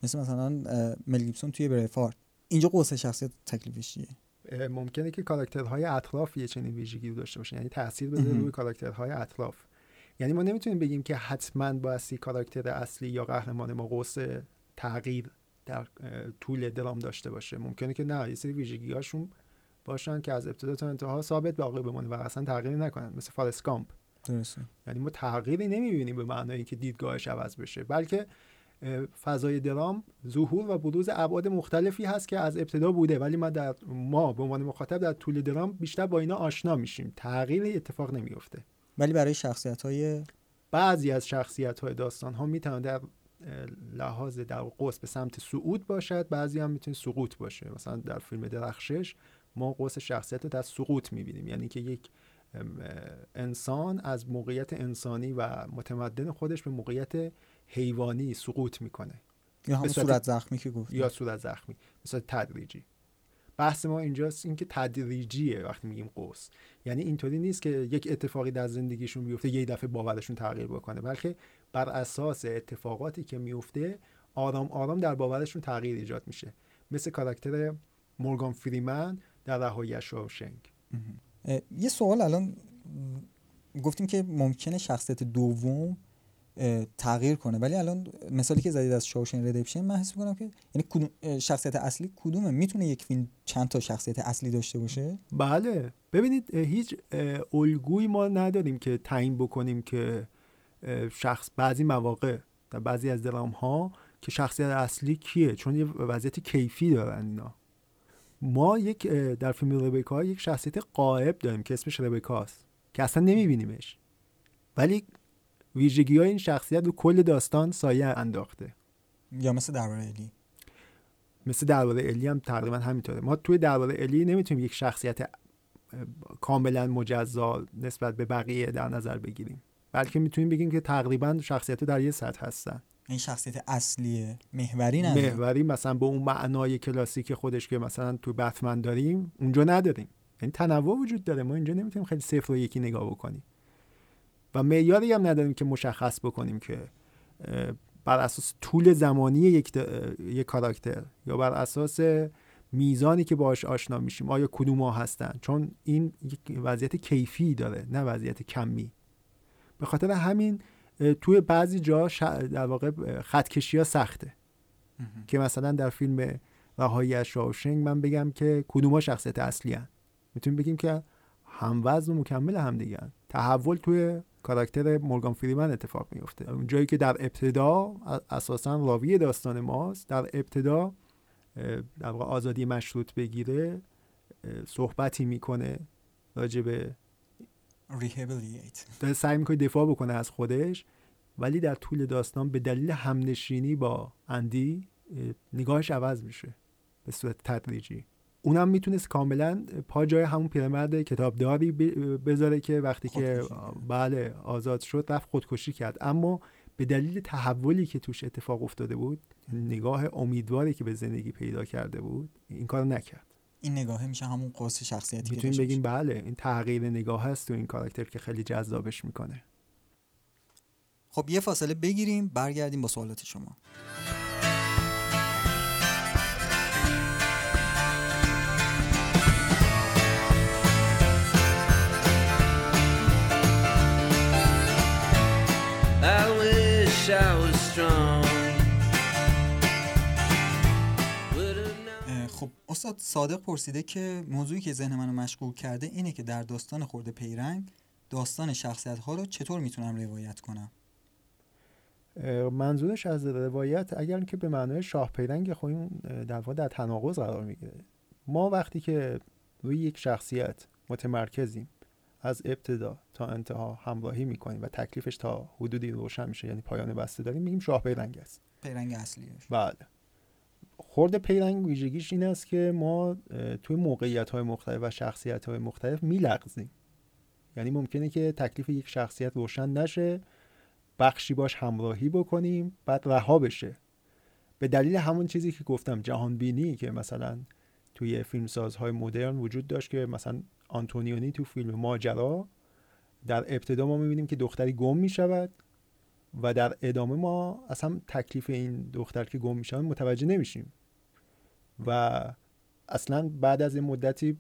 مثل مثلا مل گیبسون توی برفارد. اینجا قوس شخصیت تکلیفش چیه ممکنه که کاراکترهای اطراف یه چنین ویژگی رو داشته باشه یعنی تاثیر بذاره روی کاراکترهای اطراف یعنی ما نمی‌تونیم بگیم که حتما بایستی کاراکتر اصلی یا قهرمان ما قوس تغییر در طول درام داشته باشه. ممکنه که نه یه سری ویژگی هاشون باشن که از ابتدا تا انتها ثابت باقی بمونه و اصلا تغییر نکنن. مثل فارسکامپ درسته. یعنی ما تغییری نمی‌بینیم به معنای که دیدگاهش عوض بشه بلکه فضای درام ظهور و بروز ابعاد مختلفی هست که از ابتدا بوده. ولی ما در ما به عنوان مخاطب در طول درام بیشتر با اینا آشنا میشیم. تغییری اتفاق نمیفته ولی برای شخصیت های بعضی از شخصیت های داستان ها می‌تونن در لحاظ در قوس به سمت صعود باشد. بعضی هم می‌تونه سقوط باشه. مثلا در فیلم درخشش ما قوس شخصیت رو در سقوط می‌بینیم. یعنی که یک انسان از موقعیت انسانی و متمدن خودش به موقعیت حیوانی سقوط می‌کنه. یا هم صورت زخمی که گفت یا صورت زخمی. مثلا تدریجی. بحث ما اینجاست اینکه تدریجیه وقتی میگیم قوس. یعنی اینطوری نیست که یک اتفاقی در زندگیشون بیفته یه دفعه باورشون تغییر بکنه. بلکه بر اساس اتفاقاتی که میفته آرام آرام در باورشون تغییر ایجاد میشه. مثل کاراکتر مورگان فریمن در رهایی شنگ یه سوال الان گفتیم که ممکنه شخصیت دوم تغییر کنه ولی الان مثالی که زدید از شاوشن ردپشن من حس می‌کنم که یعنی کدوم شخصیت اصلی کدومه؟ می‌تونه یک فیلم چند تا شخصیت اصلی داشته باشه؟ بله. ببینید هیچ الگویی ما نداریم که تعیین بکنیم که شخص بعضی مواقع در بعضی از درام ها که شخصیت اصلی کیه چون یه وضعیت کیفی دارن اینا. ما یک در فیلم ربکا یک شخصیت قائب داریم که اسمش ربکاست که اصلا نمیبینیمش. ولی ویژگی های این شخصیت رو کل داستان سایه انداخته. یا مثل درباره الی؟ مثل درباره الی هم تقریبا همینطوره. ما توی درباره الی نمی‌تونیم یک شخصیت کاملا مجزا نسبت به بقیه در نظر بگیریم. بلکه می‌تونیم بگیم که تقریبا شخصیت در یه سطح هستن. این شخصیت اصلیه محوری نه محوری مثلا به اون معنای کلاسیک خودش که مثلا تو بتمن داریم اونجا نداریم. یعنی تنوع وجود داره. ما اینجا نمی‌تونیم خیلی صفر و یکی نگاه بکنیم. و معیاری هم نداریم که مشخص بکنیم که بر اساس طول زمانی یک, یک کاراکتر یا بر اساس میزانی که باش آشنا میشیم آیا کدوم ها هستن؟ چون این وضعیت کیفی داره نه وضعیت کمی. به خاطر همین توی بعضی جا در واقع خطکشی ها سخته. که مثلا در فیلم رهایی از شاوشنگ من بگم که کدوم شخصیت اصلی هن. می‌تونیم بگیم که هموزن و مکمل هم دیگه تحول توی کاراکتر مورگان فریمن اتفاق میفته اون جایی که در ابتدا اساسا راوی داستان ماست در ابتدا در واقع آزادی مشروط بگیره صحبتی می‌کنه راجع به داره سعی می‌کنه دفاع بکنه از خودش ولی در طول داستان به دلیل همنشینی با اندی نگاهش عوض میشه به صورت تدریجی. اونم می‌تونست کاملا پا جای همون پیرمرد کتابداری بذاره که وقتی که بله آزاد شد رفت خودکشی کرد. اما به دلیل تحولی که توش اتفاق افتاده بود نگاه امیدواری که به زندگی پیدا کرده بود این کار نکرد. این نگاه میشه همون قوس شخصیتی می‌تونیم بگیم بله این تغییر نگاه هست تو این کاراکتر که خیلی جذابش می‌کنه. خب یه فاصله بگیریم برگردیم با سوالات شما. استاد صادق پرسیده که موضوعی که ذهن منو مشغول کرده اینه که در داستان خورده پیرنگ داستان شخصیت ها رو چطور می‌تونم روایت کنم؟ منظورش از روایت اگر که به معنای شاه پیرنگ خب این در واقع در تناقض قرار می‌گیره. ما وقتی که روی یک شخصیت متمرکزیم از ابتدا تا انتها همراهی می‌کنیم و تکلیفش تا حدودی روشن میشه یعنی پایان بسته داریم میگیم شاه پیرنگ است. پیرنگ اصلیش. بله. خورده پیرنگ ویژگیش این است که ما توی موقعیت های مختلف و شخصیت های مختلف میلغزیم. یعنی ممکنه که تکلیف یک شخصیت روشن نشه بخشی باش همراهی بکنیم بعد رها بشه. به دلیل همون چیزی که گفتم جهان بینی که مثلا توی فیلمسازهای مدرن وجود داشت که مثلا آنتونیونی تو فیلم ماجرا در ابتدا ما می‌بینیم که دختری گم می‌شود و در ادامه ما اصلا تکلیف این دختر که گم میشن متوجه نمیشیم. و اصلا بعد از این مدتی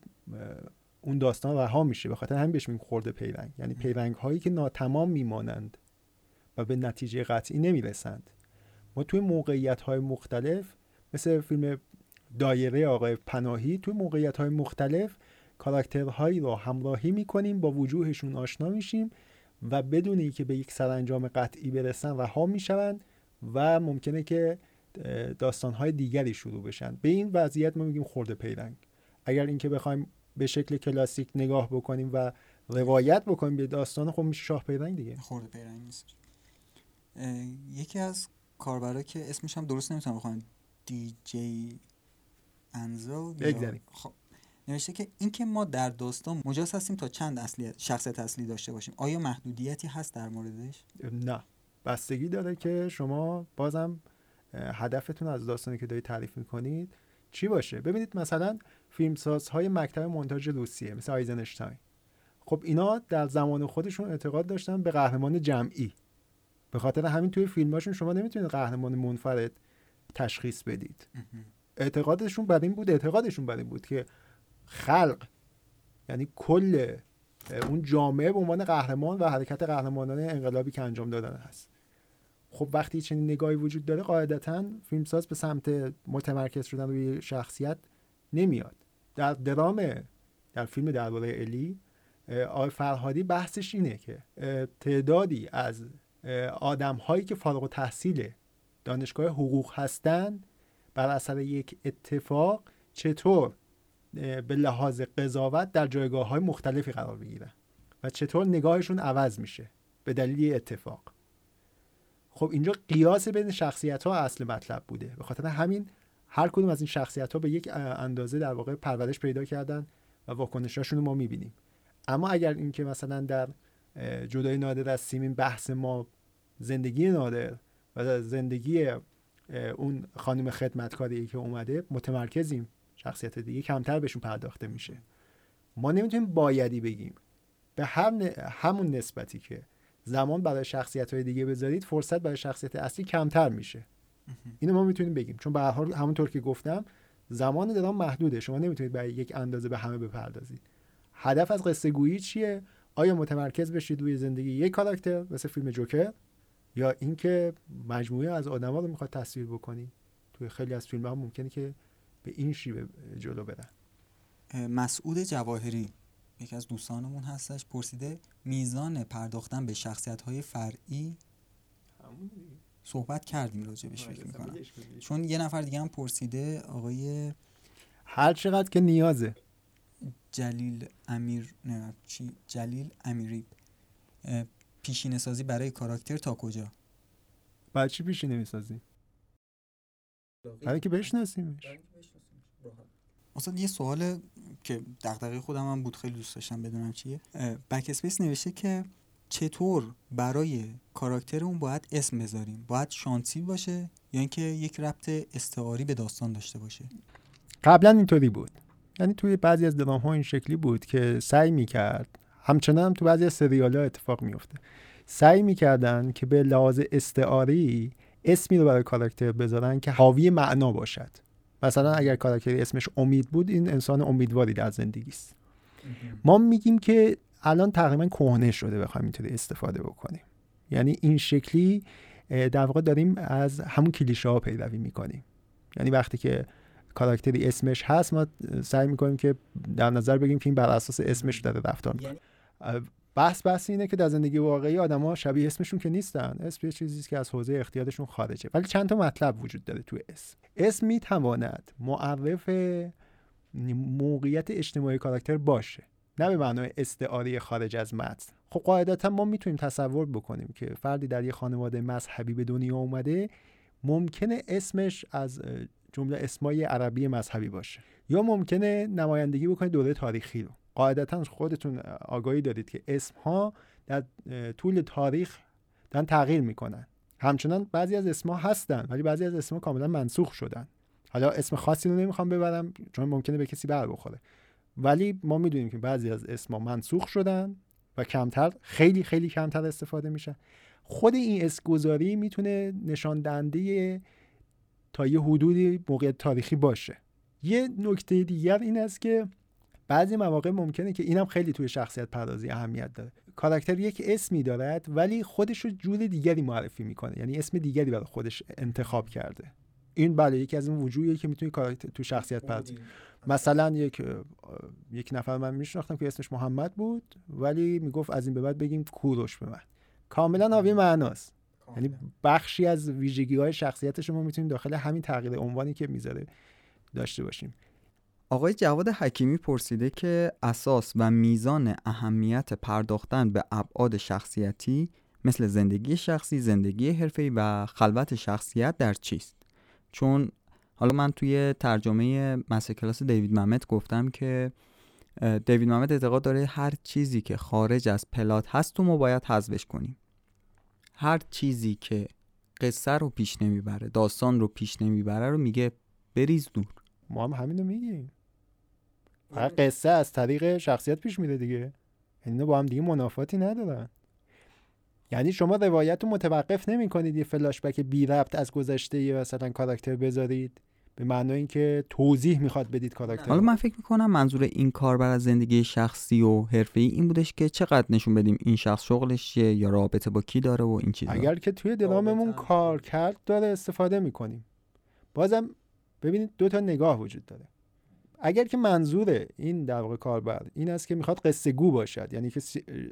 اون داستان رها میشه. به خاطر همین بهش میگیم خورده پیرنگ یعنی پیرنگ هایی که ناتمام میمانند و به نتیجه قطعی نمی‌رسند. ما توی موقعیت های مختلف مثل فیلم دایره آقای پناهی توی موقعیت های مختلف کاراکترهایی رو همراهی می‌کنیم با وجوهشون آشنا میشیم و بدون که به یک سرانجام قطعی برسن رها می‌شوند و ممکنه که داستانهای دیگری شروع بشن. به این وضعیت ما میگیم خورده پیرنگ اگر اینکه بخوایم به شکل کلاسیک نگاه بکنیم و روایت بکنیم به داستان خب میشه شاه پیرنگ دیگه. خورده پیرنگ نیست. یکی از کاربرا که اسمش هم درست نمی‌تونم بخوام دی جی انزو خب نوشته که اینکه ما در داستان مجاز هستیم تا چند اصلی شخصیت اصلی داشته باشیم. آیا محدودیتی هست در موردش؟ نه. بستگی داره که شما بازم هدفتون از داستانی که دارید تعریف می‌کنید چی باشه؟ ببینید مثلا فیلمسازهای مکتب مونتاژ روسیه مثل آیزنشتاین. خب اینا در زمان خودشون اعتقاد داشتن به قهرمان جمعی. به خاطر همین توی فیلماشون شما نمی‌تونید قهرمان منفرد تشخیص بدید. اعتقادشون بر این بود اعتقادشون بر این بود که خلق یعنی کل اون جامعه به عنوان قهرمان و حرکت قهرمانانه انقلابی که انجام دادن هست. خب وقتی چنین نگاهی وجود داره قاعدتا فیلمساز به سمت متمرکز شدن روی شخصیت نمیاد. در درام در فیلم درباره الی آقای فرهادی بحثش اینه که تعدادی از آدم هایی که فارغ تحصیل دانشگاه حقوق هستند بر اثر یک اتفاق چطور به لحاظ قضاوت در جایگاه های مختلفی قرار بگیرن و چطور نگاهشون عوض میشه به دلیل اتفاق. خب اینجا قیاس بین شخصیت ها اصل مطلب بوده. به خاطر همین هر کدوم از این شخصیت ها به یک اندازه در واقع پرورش پیدا کردن و واکنشاشون رو ما می‌بینیم. اما اگر اینکه مثلا در جدای نادر از سیمین بحث ما زندگی نادر و زندگی اون خانم خدمتکاری که اومده متمرکزیم. شخصیت دیگه کمتر بهشون پرداخته میشه. ما نمی‌تونیم بایدی بگیم. به هر همون نسبتی که زمان برای شخصیت های دیگه بذارید فرصت برای شخصیت اصلی کمتر میشه. اینو ما می‌تونیم بگیم. چون به هر حال همونطور که گفتم زمان درام محدوده. شما نمی‌تونید برای یک اندازه به همه بپردازید. هدف از قصه گویی چیه؟ آیا متمرکز بشید روی زندگی یک کاراکتر مثل فیلم جوکر؟ یا اینکه مجموعه از آدما رو می‌خواد تصویر بکنی؟ توی خیلی از فیلم ها ممکنه که به این شیوه جلو برن. مسعود جواهری یکی از دوستانمون هستش پرسیده میزان پرداختن به شخصیت های فرعی صحبت کردیم راجبش فکر می‌کنم. چون یه نفر دیگه هم پرسیده آقای هر چقدر که نیازه. جلیل امیر نه چی؟ جلیل امیری. پیشینه سازی برای کاراکتر تا کجا؟ بعد چی پیشینه می‌سازی؟ برای که بشناسیمش. اصلا یه سوال که دغدغه خودم هم بود خیلی دوست داشتم بدونم چیه. بک اسپیس نوشته که چطور برای کاراکتر اون باید اسم بذاریم؟ باید شانسی باشه یا اینکه یک ربط استعاری به داستان داشته باشه؟ قبلا اینطوری بود. یعنی توی بعضی از درام ها این شکلی بود که سعی می‌کرد همچنان هم تو بعضی از سریال ها اتفاق میفته سعی می‌کردن که به لحاظ استعاری اسمی رو برای کاراکتر بذارن که حاوی معنا باشد. مثلا اگر کاراکتری اسمش امید بود این انسان امیدواری در زندگی است. ما میگیم که الان تقریبا کهنه شده بخوایم اینطوری استفاده بکنیم. یعنی این شکلی در واقع داریم از همون کلیشه ها پیروی می‌کنیم. یعنی وقتی که کاراکتری اسمش هست ما سعی می‌کنیم که در نظر بگیم که این بر اساس اسمش داره رفتار می‌کنه. یعنی بحث بحث اینه که در زندگی واقعی آدما شبیه اسمشون که نیستن. اسم یه چیزی که از حوزه اختیارشون خارجه. ولی چند تا مطلب وجود داره توی اسم. اسم می‌تواند معرف موقعیت اجتماعی کاراکتر باشه. نه به معنای استعاره خارج از متن. خب قاعدتا ما می‌تونیم تصور بکنیم که فردی در یه خانواده مذهبی به دنیا اومده ممکنه اسمش از جمله اسمای عربی مذهبی باشه. یا ممکنه نمایندگی بکنه دوره تاریخی رو. قاعدتا خودتون آگاهی دارید که اسم ها در طول تاریخ دارن تغییر می‌کنن. همچنان بعضی از اسمها هستن ولی بعضی از اسمها کاملا منسوخ شدن. حالا اسم خاصی رو نمی‌خوام ببرم چون ممکنه به کسی بر بخوره. ولی ما می‌دونیم که بعضی از اسمها منسوخ شدن و کمتر خیلی خیلی کمتر استفاده میشن خود این اسمگذاری می‌تونه نشان دهنده تا یه حدودی موقع تاریخی باشه. یه نکته دیگر این است که بعضی مواقع ممکنه که اینم خیلی توی شخصیت پردازی اهمیت داره. کاراکتر یک اسمی دارد ولی خودش رو جور دیگری معرفی می‌کنه. یعنی اسم دیگری برای خودش انتخاب کرده. این بله یکی از اون وجوهیه که می‌تونی کاراکتر تو شخصیت پردازی. مثلا یک یک نفر من میشناختم که اسمش محمد بود ولی می‌گفت از این به بعد بگیم کوروش به من. کاملا حاوی معناست. یعنی بخشی از ویژگی های شخصیت شما می‌تونیم داخل همین تغییر عنوانی که می‌ذاره داشته باشیم. آقای جواد حکیمی پرسیده که اساس و میزان اهمیت پرداختن به ابعاد شخصیتی مثل زندگی شخصی، زندگی حرفه‌ای و خلوت شخصیت در چیست؟ چون حالا من توی ترجمه کلاس دیوید محمد گفتم که دیوید محمد اعتقاد داره هر چیزی که خارج از پلات هست تو ما باید حذفش کنیم. هر چیزی که قصه رو پیش نمی‌بره داستان رو پیش نمی‌بره رو میگه بریز دور. ما هم همین رو میگیم. هر قصه از طریق شخصیت پیش میده دیگه. اینا با هم دیگه منافاتی ندارن. یعنی شما روایت رو متوقف نمی کنید یه فلاشبک بی ربط از گذشته یه مثلا کاراکتر بذارید. به معنای اینکه توضیح می‌خواد بدید کاراکتر حالا من فکر می‌کنم منظور این کاربر از زندگی شخصی و حرفه‌ای این بودش که چقدر نشون بدیم این شخص شغلش چیه یا رابطه با کی داره و این چیزا. اگر که توی دراممون کار کرد داره استفاده می‌کنیم. بازم ببینید دو تا نگاه وجود داره. اگر که منظور این در واقع کاربر این است که می‌خواد قصه گو باشد یعنی که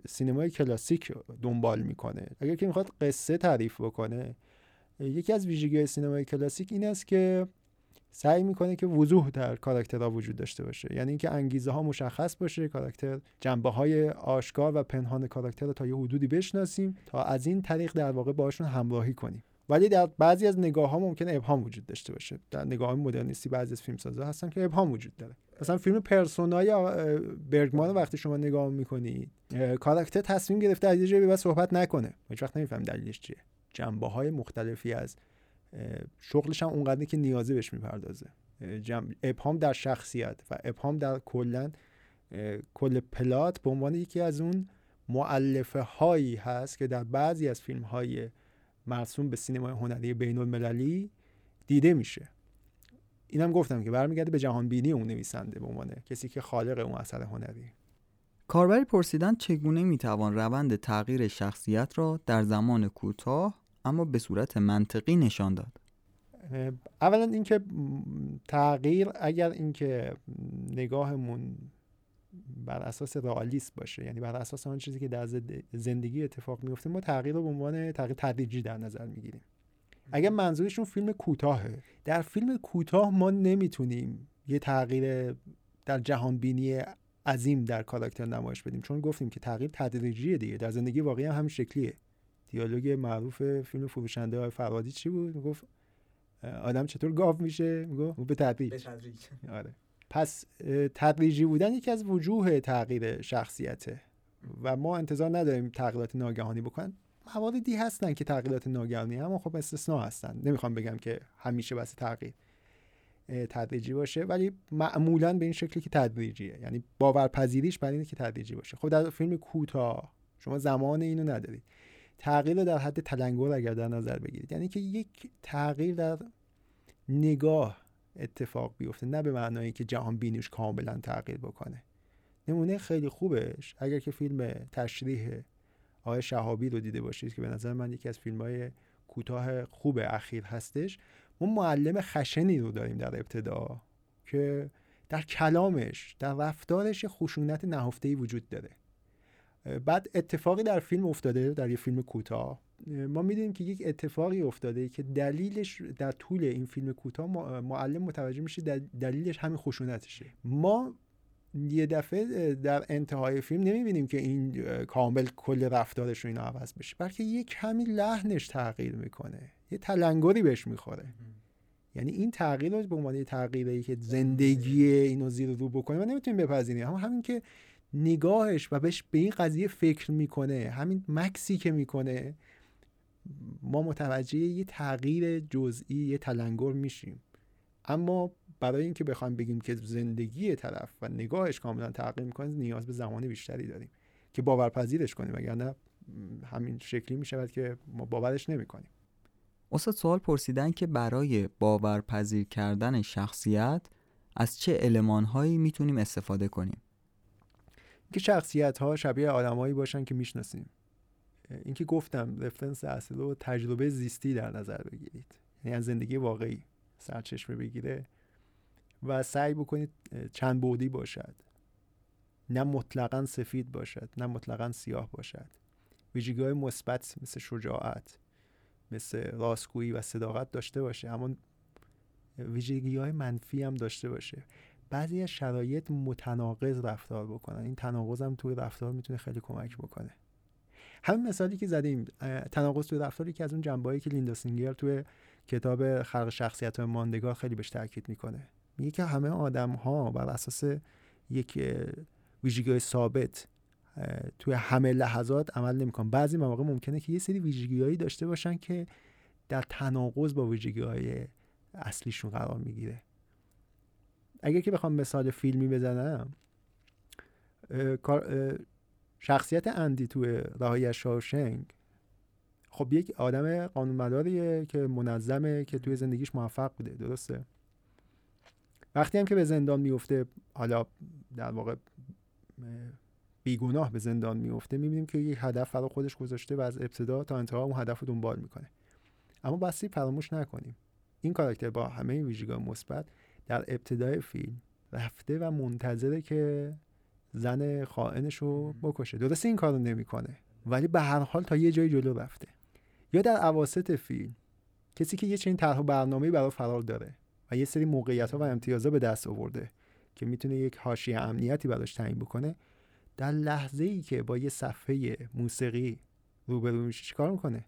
سینمای کلاسیک دنبال می‌کنه. اگر که می‌خواد قصه تعریف بکنه یکی از ویژگی سینمای کلاسیک این است که سعی می‌کنه که وضوح در کاراکترها وجود داشته باشه. یعنی اینکه انگیزه ها مشخص باشه کاراکتر جنبه های آشکار و پنهان کاراکتر رو تا یه حدودی بشناسیم تا از این طریق در واقع باشون همراهی کنیم. ولی در بعضی از نگاه ها ممکنه ابهام وجود داشته باشه. در نگاه مدرنیستی بعضی از فیلمسازا هستن که ابهام وجود داره. مثلا فیلم پرسونای برگمان وقتی شما نگاه می‌کنید کاراکتر تصمیم گرفته از یه به صحبت نکنه. هیچ وقت نمیفهم دلیلش چیه. جنبه های مختلفی از شغلش هم اونقدری که نیازه بهش می‌پردازه. ابهام در شخصیت و ابهام در کلا کل پلات به عنوان یکی از اون معلفه هایی هست که در بعضی از فیلم های مرسوم به سینمای هنری بین المللی دیده میشه. اینم گفتم که برمیگرده به جهان بینی اون نویسنده به عنوان کسی که خالق اون اثر هنری. کاربری پرسیدن چگونه می‌توان روند تغییر شخصیت را در زمان کوتاه اما به صورت منطقی نشان داد؟ اولا اینکه تغییر اگر اینکه نگاهمون بر اساس رئالیسم باشه. یعنی بر اساس آن چیزی که در زندگی اتفاق میفته ما تغییر رو به عنوان تغییر تدریجی در نظر می‌گیریم. اگر منظورشون فیلم کوتاهه. در فیلم کوتاه ما نمی‌تونیم یه تغییر در جهان بینی عظیم در کاراکتر نمایش بدیم. چون گفتیم که تغییر تدریجیه دیگه. در زندگی واقعی هم همین شکلیه. دیالوگ معروف فیلم فروشنده های فرادی چی بود؟ می‌گفت آدم چطور گاو میشه؟ می‌گفت به تدریج. آره. پس تدریجی بودن یکی از وجوه تغییر شخصیته و ما انتظار نداریم تغییرات ناگهانی بکنن. مواردی هستن که تغییرات ناگهانی اما خب استثنا هستن. نمی‌خوام بگم که همیشه بس تغییر تدریجی باشه ولی معمولا به این شکلی که تدریجیه. یعنی باورپذیریش برای اینه که تدریجی باشه. خب در فیلم کوتاه شما زمان اینو ندارید تغییر در حد تلنگر اگر در نظر بگیرید یعنی که یک تغییر در نگاه اتفاق بیفته نه به معنایی که جهان بینیش کاملا تغییر بکنه. نمونه خیلی خوبش اگر که فیلم تشریح آقای شهابی رو دیده باشید که به نظر من یکی از فیلم های کوتاه خوب اخیر هستش ما معلم خشنی رو داریم در ابتدا که در کلامش در رفتارش خشونت نهفته وجود داره. بعد اتفاقی در فیلم افتاده در یه فیلم کوتاه ما می‌دونیم که یک اتفاقی افتاده که دلیلش در طول این فیلم کوتاه معلم متوجه میشه دلیلش همین خشونتشه. ما یه دفعه در انتهای فیلم نمی‌بینیم که این کامل کل رفتارش رو اینا عوض بشه. بلکه یه کمی لحنش تغییر می‌کنه. یه تلنگری بهش می‌خوره. یعنی این تغییر رو به عنوان تغییری که زندگی اینو زیر رو بکنه ما نمی‌تونیم بپذیریم. اما همین که نگاهش و بهش به این قضیه فکر می‌کنه همین مکسی که می‌کنه ما متوجه یه تغییر جزئی یه تلنگر میشیم. اما برای اینکه بخوایم بگیم که زندگی طرف و نگاهش کاملا تغییر می‌کنه نیاز به زمان بیشتری داریم که باورپذیرش کنیم وگرنه همین شکلی می‌شود که ما باورش نمی‌کنیم. استاد سوال پرسیدن که برای باورپذیر کردن شخصیت از چه المانهایی می‌تونیم استفاده کنیم؟ که شخصیت ها شبیه آدمایی باشن که می‌شناسیم. اینکه گفتم رفرنس اصلی رو تجربه زیستی در نظر بگیرید. یعنی از زندگی واقعی سرچشمه بگیره و سعی بکنید چند بودی باشد. نه مطلقا سفید باشد نه مطلقا سیاه باشد. ویژگی های مثبت مثل شجاعت مثل راستگویی و صداقت داشته باشه. اما ویژگی های منفی هم داشته باشه. بعضی از شرایط متناقض رفتار بکنن. این تناقض هم توی رفتار می‌تونه خیلی کمک بکنه. همین مثالی که زدیم تناقض توی رفتاری که از اون جنبهایی که لیندا سینگر توی کتاب خلق شخصیت های ماندگار خیلی بهش تاکید می‌کنه. میگه که همه آدم ها بر اساس یک ویژگی ثابت توی همه لحظات عمل نمی‌کنن. بعضی مواقع ممکنه که یه سری ویژگیهایی داشته باشن که در تناقض با ویژگی های اصلیشون قرار می‌گیره. اگر که بخوام مثال فیلمی بزنم شخصیت اندی توی رهایی شاوشنگ خب یک آدم قانونمداریه که منظمه که توی زندگیش موفق بوده درسته؟ وقتی هم که به زندان میفته حالا در واقع بیگناه به زندان میفته می‌بینیم که یک هدف برای خودش گذاشته و از ابتدا تا انتها اون هدف رو دنبال می‌کنه. اما بسی فراموش نکنیم. این کاراکتر با همه ویژگی مثبت در ابتدای فیلم رفته و منتظره که زن خائنش رو بکشه. درسته این کارو نمی‌کنه ولی به هر حال تا یه جای جلو رفته. یا در اواسط فیلم کسی که یه چنین طرح برنامه‌ای برای فرار داره و یه سری موقعیت ها و امتیازها به دست آورده که می‌تونه یک حاشیه امنیتی براش تعیین بکنه در لحظه ای که با یه صفحه موسیقی روبرو میشه چیکار می‌کنه؟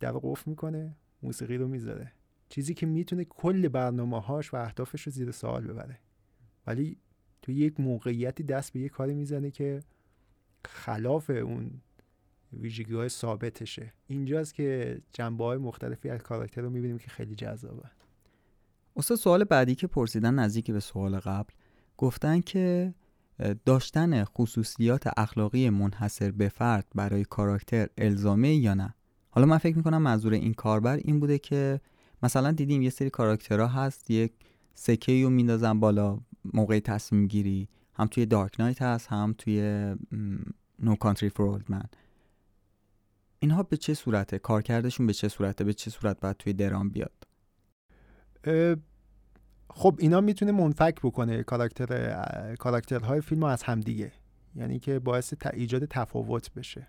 در قفل می‌کنه موسیقی رو می‌ذاره. چیزی که می‌تونه کل برنامه هاش و اهدافش رو زیر سوال ببره. ولی تو یک موقعیتی دست به یه کاری می‌زنه که خلاف اون ویژگی های ثابتشه. اینجاست که جنبه های مختلفی از کاراکتر رو می‌بینیم که خیلی جذابه. استاد سوال بعدی که پرسیدن نزدیک به سوال قبل گفتن که داشتن خصوصیات اخلاقی منحصر به فرد برای کاراکتر الزامه یا نه؟ حالا من فکر می‌کنم منظور این کاربر این بوده که مثلا دیدیم یه سری کاراکترها هست یک سکه رو میندازن بالا موقع تصمیم گیری هم توی دارک نایت هست هم توی نو کانتری فور من اینها به چه صورته؟ کارکردشون به چه صورته؟ به چه صورت باید توی درام بیاد؟ خب اینا می‌تونه منفک بکنه کاراکتر کاراکترهای فیلم از همدیگه. یعنی که باعث ایجاد تفاوت بشه.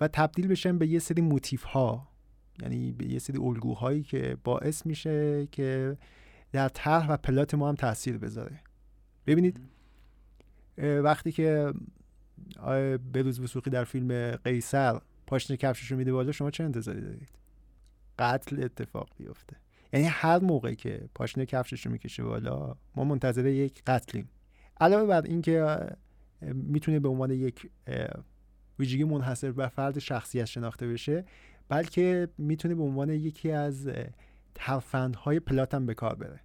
و تبدیل بشن به یه سری موتیف ها یعنی به یه سری الگوهایی که باعث میشه که در طرح و پلات ما هم تاثیر بذاره. ببینید وقتی که بروز وسوقی در فیلم قیصر پاشنه کفشش رو میده بالا شما چه انتظاری دارید؟ قتل اتفاق بیفته. یعنی هر موقع که پاشنه کفشش رو می‌کشه بالا ما منتظر یک قتلیم. علاوه بر اینکه می‌تونه به عنوان یک ویژگی منحصر به فرد شخصیت شناخته بشه بلکه می‌تونه به عنوان یکی از ترفندهای پلات هم به کار بره.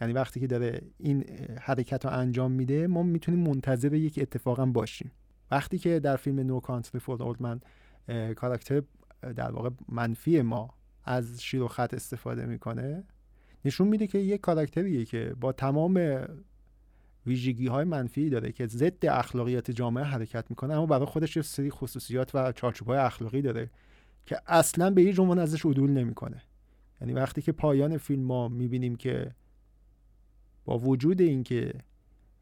یعنی وقتی که داره این حرکت رو انجام میده ما می‌تونیم منتظر یک اتفاق هم باشیم. وقتی که در فیلم نو کانتری فور اولدمن کاراکتر در واقع منفی ما از شیر و خط استفاده می‌کنه نشون میده که یک کاراکتریه که با تمام ویژگی های منفی داره که ضد اخلاقیات جامعه حرکت می‌کنه اما برای خودش یه سری خصوصیات و چارچوب های اخلاقی داره که اصلا به هیچ عنوان ازش عدول نمی‌کنه. یعنی وقتی که پایان فیلم ما می‌بینیم که با وجود اینکه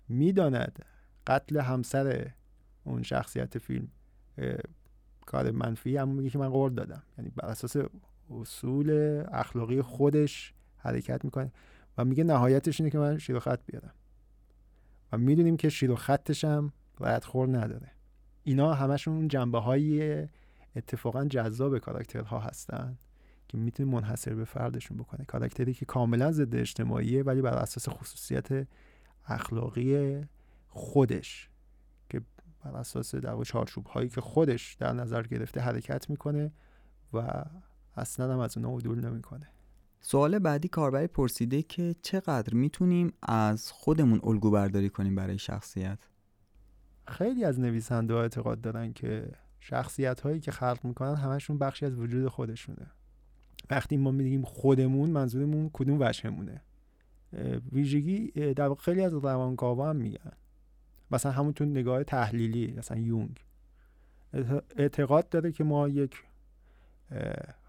می‌داند قتل همسر اون شخصیت فیلم کار منفی اما میگه که من قول دادم. یعنی بر اساس اصول اخلاقی خودش حرکت می‌کنه و میگه نهایتش اینه که من شیر و خط بیارم. و می‌دونیم که شیر و خطش هم خور نداره. اینا همشون جنبه های اتفاقا جذاب کاراکترها هستن. که می‌تونه منحصر به فردشون بکنه کاراکتری که کاملا ضد اجتماعیه ولی بر اساس خصوصیت اخلاقی خودش که بر اساس در چارچوب هایی که خودش در نظر گرفته حرکت می‌کنه و اصلا هم از اونها عدول نمی‌کنه. سوال بعدی کاربری پرسیده که چقدر می‌تونیم از خودمون الگو برداری کنیم برای شخصیت؟ خیلی از نویسنده ها اعتقاد دارن که شخصیت هایی که خلق می‌کنن همشون بخشی از وجود خودشونه. وقتی ما میگیم خودمون منظورمون کدوم وجهمونه؟ ویژگی در خیلی از روانکاوا هم میگن. مثلا همونتون نگاه تحلیلی مثلا یونگ. اعتقاد داره که ما یک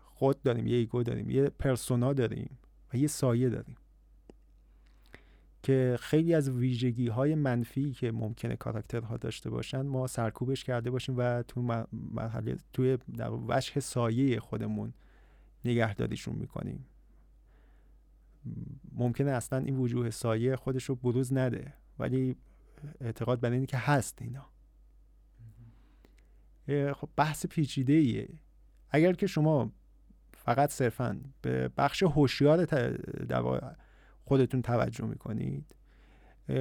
خود داریم یه ایگو داریم یه پرسونا داریم و یه سایه داریم که خیلی از ویژگی های منفی که ممکنه کاراکترها داشته باشن ما سرکوبش کرده باشیم و تو مرحله توی در وجه سایه خودمون نگهداریشون می‌کنیم. ممکنه اصلا این وجوه سایه خودش رو بروز نده ولی اعتقاد بر اینه که هست اینا. خب بحث پیچیده ایه اگر که شما فقط صرفا به بخش هوشیار خودتون توجه می‌کنید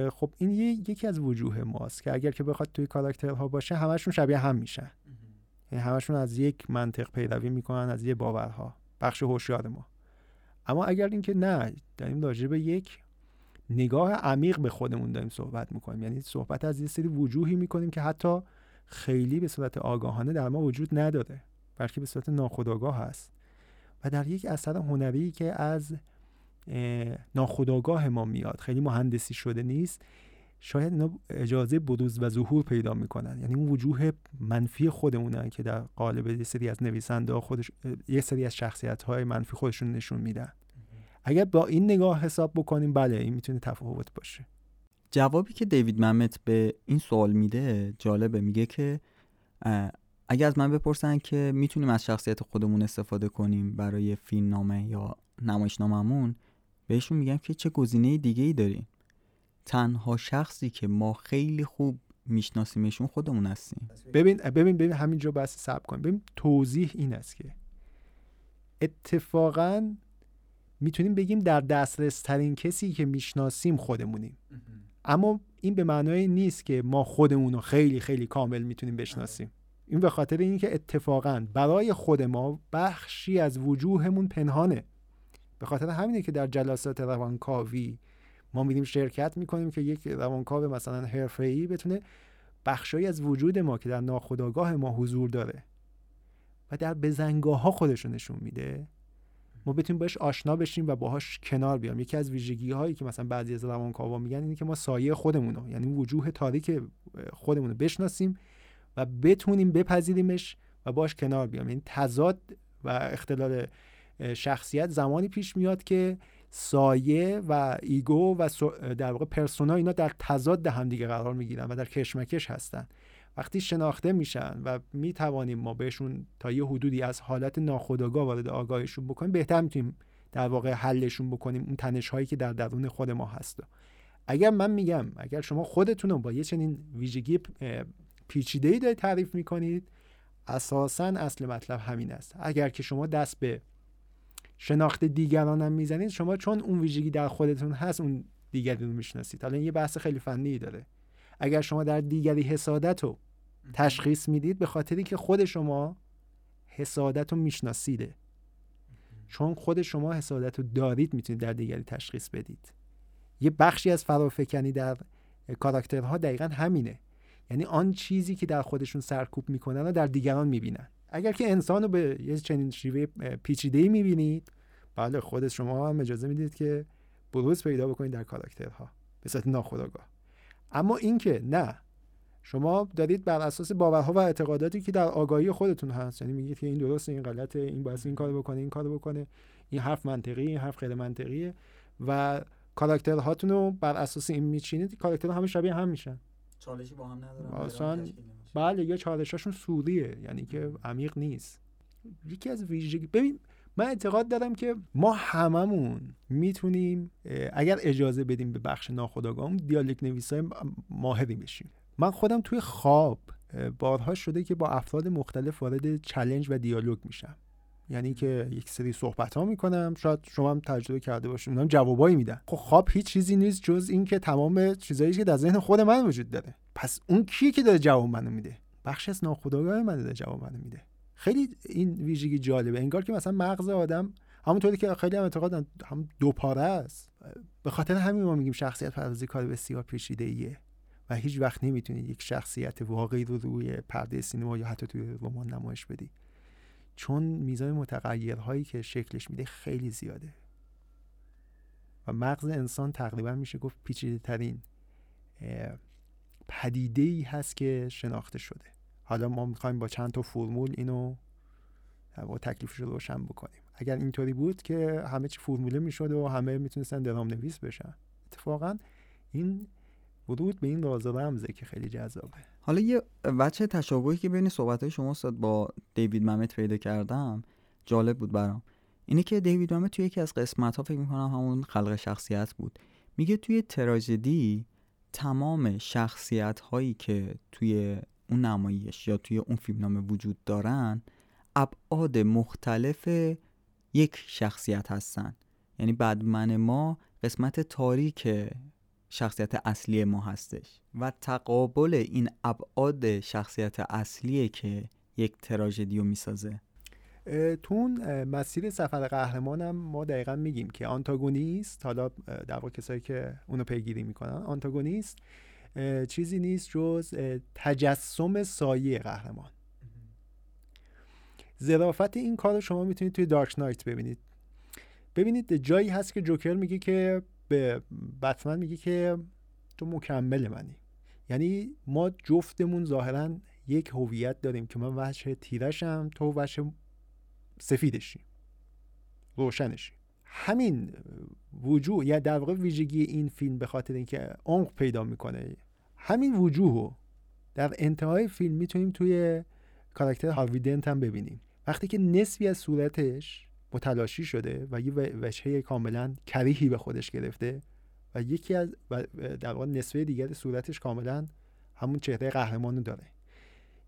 خب این یکی از وجوه ماست که اگر که بخواد توی کاراکترها باشه همشون شبیه هم میشن. یعنی همشون از یک منطق پیروی می‌کنن از یه باورها. بخش هوشیار ما. اما اگر اینکه نه داریم راجع به یک نگاه عمیق به خودمون داریم صحبت می‌کنیم. یعنی صحبت از یه سری وجوهی می‌کنیم که حتی خیلی به صورت آگاهانه در ما وجود نداره بلکه به صورت ناخودآگاه هست. و در یک اثر هنری که از ناخودآگاه ما میاد خیلی مهندسی شده نیست شاید اینا اجازه بروز و ظهور پیدا می‌کنن. یعنی اون وجوه منفی خودمونن که در قالب یه سری از نویسنده خودش یه سری از شخصیت های منفی خودشون نشون میدن. اگر با این نگاه حساب بکنیم بله این می‌تونه تفاوت باشه. جوابی که دیوید ممت به این سوال میده جالبه. میگه که اگر از من بپرسن که می‌تونیم از شخصیت خودمون استفاده کنیم برای فیلم نامه یا نمایشناممون بهشون میگم که چه گزینه دیگه ای داریم تنها شخصی که ما خیلی خوب میشناسیمشون خودمون هستیم. ببین ببین ببین همینجا بس سب کن ببین توضیح این است که اتفاقا می‌تونیم بگیم در دسترس ترین کسی که می‌شناسیم خودمونیم. اما این به معنای نیست که ما خودمون رو خیلی خیلی کامل می‌تونیم بشناسیم. این به خاطر اینکه اتفاقا برای خود ما بخشی از وجوهمون پنهانه. به خاطر همینه که در جلسات روانکاوی ما میریم شرکت می‌کنیم که یک روانکاو مثلا حرفه‌ای بتونه بخشی از وجود ما که در ناخودآگاه ما حضور داره و در بزنگاه ها خودش نشون میده ما بتونیم باش آشنا بشیم و باهاش کنار بیام. یکی از ویژگی هایی که مثلا بعضی از روانکاوا میگن اینه که ما سایه خودمون یعنی وجوه تاریک خودمون رو بشناسیم و بتونیم بپذیریمش و باش کنار بیام. یعنی تضاد و اختلال شخصیت زمانی پیش میاد که سایه و ایگو و در واقع پرسونا اینا در تضاد همدیگه قرار می‌گیرن و در کشمکش هستن. وقتی شناخته میشن و می‌توانیم ما بهشون تا یه حدودی از حالت ناخودآگاه وارد آگاهشون بکنیم بهتر می‌تونیم در واقع حلشون بکنیم اون تنش هایی که در درون خود ما هست. اگر من میگم اگر شما خودتون رو با یه چنین ویژگی پیچیده ای دارید تعریف می‌کنید اساسا اصل مطلب همین است. اگر که شما دست به شناخت دیگران هم می‌زنید شما چون اون ویژگی در خودتون هست اون دیگری رو می‌شناسید. حالا این یه بحث خیلی فنی داره. اگر شما در دیگری حسادت رو تشخیص می‌دید به خاطری که خود شما حسادت رو میشناسیده. چون خود شما حسادت رو دارید می‌تونید در دیگری تشخیص بدید. یه بخشی از فرافکنی در کاراکترها دقیقا همینه. یعنی آن چیزی که در خودشون سرکوب می‌کنن و در دیگران می‌بینن. اگر که انسان رو به یه چنین شیوه پیچیده ای می‌بینید بله خود شما هم اجازه می‌دید که بروز پیدا بکنید در کاراکترها به صورت ناخودآگاه. اما اینکه نه شما دارید بر اساس باورها و اعتقاداتی که در آگاهی خودتون هست یعنی میگید که این درسته این غلطه این باید این کارو بکنه این کارو بکنه این حرف منطقی این حرف غیر منطقیه و کاراکترهاتون رو بر اساس این میچینید کاراکتر همه شبیه هم میشن. چالشی با هم ندارن بله یا چالشاشون سوریه یعنی که عمیق نیست. یکی از ویژگی ببین من اعتقاد دارم که ما هممون می‌تونیم اگر اجازه بدیم به بخش ناخودآگاهمون دیالوگ نویسای ماهری بشیم. من خودم توی خواب بارها شده که با افراد مختلف وارد چلنج و دیالوگ میشم. یعنی که یک سری صحبت ها می‌کنم شاید شما هم تجربه کرده باشید اونم جوابایی میدن. خب خواب هیچ چیزی نیست جز اینکه تمام چیزایی که در ذهن خود من وجود داره. پس اون کیه که داره جواب منو میده؟ بخش از ناخودآگاه من داره جواب منو میده. خیلی این ویژگی جالبه. انگار که مثلا مغز آدم همونطوری که خیلی هم اعتقاد هم دو پاره است. به خاطر همین ما میگیم شخصیت پردازی کار بسیار پیچیده ایه و هیچ وقت نمی‌تونی یک شخصیت واقعی رو روی پرده سینما یا حتی توی رمان نمایش بدی. چون میزان متغیرهایی که شکلش میده خیلی زیاده. و مغز انسان تقریبا میشه گفت پیچیده ترین پدیده ای هست که شناخته شده. حالا ما می‌خوایم با چند تا فرمول اینو با تکلیفش رو روشن بکنیم. اگر اینطوری بود که همه چی فرموله می‌شد و همه می‌تونستن درام نویس بشن اتفاقا این ورود به این راز رمزه که خیلی جذابه. حالا یه وجه تشابهی که بین صحبت شما استاد با دیوید ممت پیدا کردم جالب بود برام. اینه که دیوید ممت توی یکی از قسمت ها فکر می‌کنم همون خلق شخصیت بود. میگه توی تراژدی تمام شخصیت هایی که توی اون نمایش یا توی اون فیلمنامه وجود دارن ابعاد مختلف یک شخصیت هستن. یعنی بدمن ما قسمت تاریک شخصیت اصلی ما هستش و تقابل این ابعاد شخصیت اصلیه که یک تراژدی رو می‌سازه. تو اون مسیر سفر قهرمانم ما دقیقا میگیم که آنتاگونیست حالا در واقع کسایی که اونو پیگیری می‌کنن آنتاگونیست چیزی نیست جز تجسم سایه قهرمان. ظرافت این کار رو شما می‌تونید توی دارک نایت ببینید. ببینید جایی هست که جوکر میگه که به بتمن میگه که تو مکمل منی. یعنی ما جفتمون ظاهرا یک هویت داریم که من وجه تیرشم تو وجه سفیدشی. روشنشی. همین وجوه یا در واقع ویژگی این فیلم به خاطر اینکه عمق پیدا می‌کنه همین وجوه در انتهای فیلم می‌تونیم توی کاراکتر هاروی دنت هم ببینیم. وقتی که نصفی از صورتش متلاشی شده و یه وجهه کاملا کریهی به خودش گرفته و یکی از در واقع نصفه دیگر صورتش کاملا همون چهره قهرمانو داره.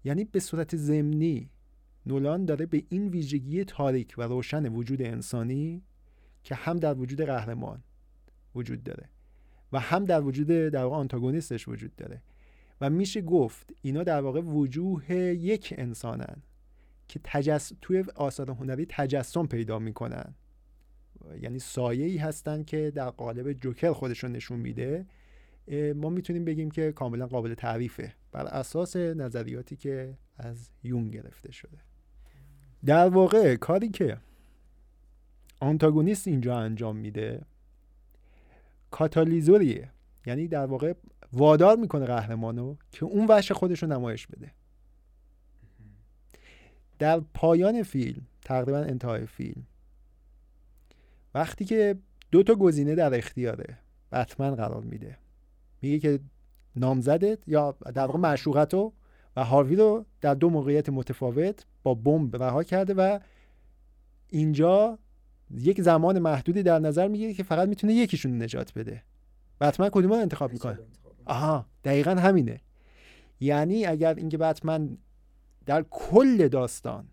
یعنی به صورت ضمنی نولان داره به این ویژگی تاریک و روشن وجود انسانی که هم در وجود قهرمان وجود داره و هم در وجود در واقع آنتاگونیستش وجود داره و میشه گفت اینا در واقع وجوه یک انسانن که تجس... توی آثار هنری تجسم پیدا می‌کنن. یعنی سایه ای هستن که در قالب جوکر خودشون نشون میده. ما می‌تونیم بگیم که کاملا قابل تعریفه. بر اساس نظریاتی که از یون گرفته شده. در واقع کاری که آنتاگونیست اینجا انجام میده کاتالیزوریه. یعنی در واقع وادار می‌کنه قهرمانو که اون وحش خودش رو نمایش بده. در پایان فیلم تقریبا انتهای فیلم وقتی که دو تا گزینه در اختیاره بتمن قرار میده. میگه که نامزدت یا در واقع معشوقت و هاروی رو در دو موقعیت متفاوت با بمب رها کرده و اینجا یک زمان محدودی در نظر می‌گیره که فقط می‌تونه یکیشون نجات بده. بتمن کدوم رو انتخاب می‌کنه؟ آها دقیقا همینه. یعنی اگر اینکه بتمن در کل داستان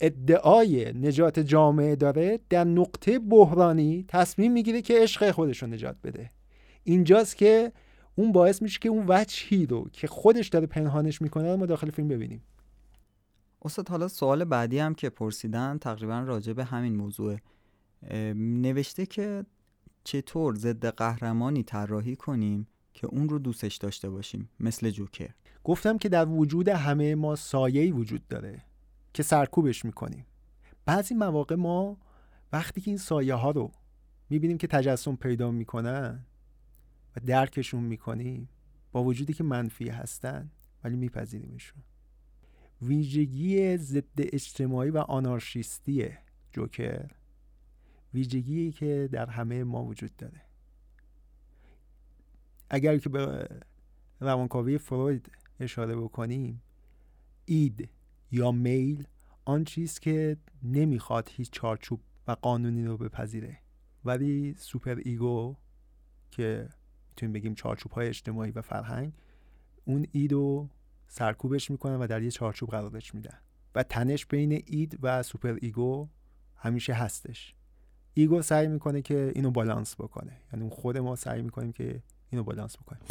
ادعای نجات جامعه داره در نقطه بحرانی تصمیم می‌گیره که عشق خودش رو نجات بده. اینجاست که اون باعث میشه که اون وجهی رو که خودش داره پنهانش می‌کنه رو ما داخل فیلم ببینیم. استاد حالا سوال بعدی هم که پرسیدن تقریبا راجع به همین موضوع نوشته که چطور ضد قهرمانی طراحی کنیم که اون رو دوستش داشته باشیم مثل جوکر؟ گفتم که در وجود همه ما سایه‌ای وجود داره که سرکوبش می‌کنیم. بعضی مواقع ما وقتی که این سایه ها رو می‌بینیم که تجسم پیدا می‌کنن و درکشون می‌کنیم با وجودی که منفی هستن ولی میپذیریمشون. ویژگی ضد اجتماعی و آنارشیستی جوکر. ویژگی که در همه ما وجود داره. اگر که به روانکاوی فروید اشاره بکنیم id یا میل آن چیز که نمی‌خواد هیچ چارچوب و قانونی رو بپذیره. ولی superego که می‌تونیم بگیم چارچوب های اجتماعی و فرهنگ اون id و سرکوبش می‌کنن و در یه چارچوب قرارش میدن. و تنش بین id و superego همیشه هستش. ego سعی می‌کنه که اینو بالانس بکنه. یعنی خود ما سعی می‌کنیم که اینو بالانس بکنیم.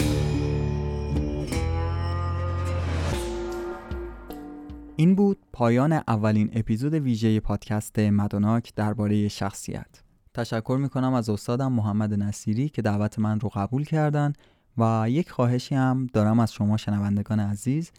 این بود پایان اولین اپیزود ویژه پادکست مدوناک درباره شخصیت. تشکر می‌کنم از استادم محمد نصیری که دعوت من رو قبول کردن. و یک خواهشی هم دارم از شما شنوندگان عزیز.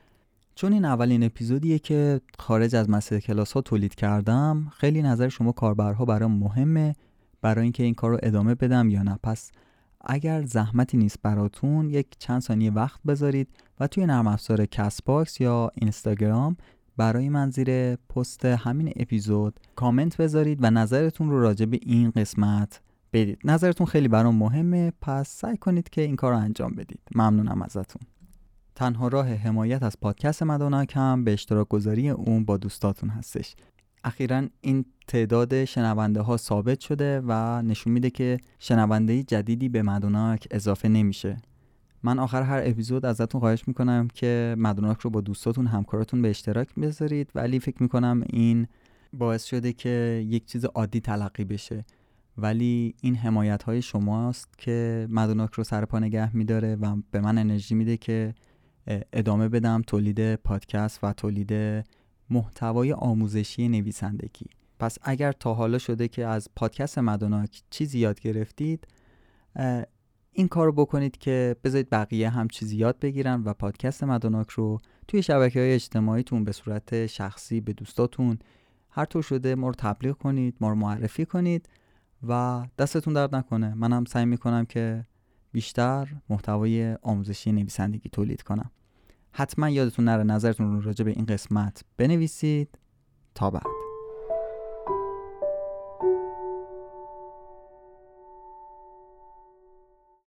چون این اولین اپیزودیه که خارج از مسیر کلاس ها تولید کردم خیلی نظر شما کاربرها برام مهمه برای اینکه این کار رو ادامه بدم یا نه. پس اگر زحمتی نیست براتون یک چند ثانیه وقت بذارید و توی نرم افزار کست باکس یا اینستاگرام برای من زیر پست همین اپیزود کامنت بذارید و نظرتون رو راجع به این قسمت بدید. نظرتون خیلی برام مهمه پس سعی کنید که این کار رو انجام بدید. ممنونم ازتون. تنها راه حمایت از پادکست مدوناک هم به اشتراک گذاری اون با دوستاتون هستش. اخیرا این تعداد شنونده ها ثابت شده و نشون میده که شنونده جدیدی به مدوناک اضافه نمیشه. من آخر هر اپیزود ازتون خواهش می‌کنم که مدوناک رو با دوستاتون همکاراتون به اشتراک بذارید. ولی فکر می‌کنم این باعث شده که یک چیز عادی تلقی بشه. ولی این حمایت های شماست که مدوناک رو سر پا نگه میداره و به من انرژی میده که ادامه بدم تولید پادکست و تولید محتوای آموزشی نویسندگی. پس اگر تا حالا شده که از پادکست مدوناک چیزی یاد گرفتید این کار رو بکنید که بذارید بقیه هم چیزی یاد بگیرن و پادکست مدوناک رو توی شبکه های اجتماعیتون به صورت شخصی به دوستاتون هر طور شده ما رو تبلیغ کنید ما رو معرفی کنید. و دستتون درد نکنه. منم سعی می‌کنم که بیشتر محتوای آموزشی نویسندگی تولید کنم. حتما یادتون نره نظرتون رو راجع به این قسمت بنویسید. تا بعد.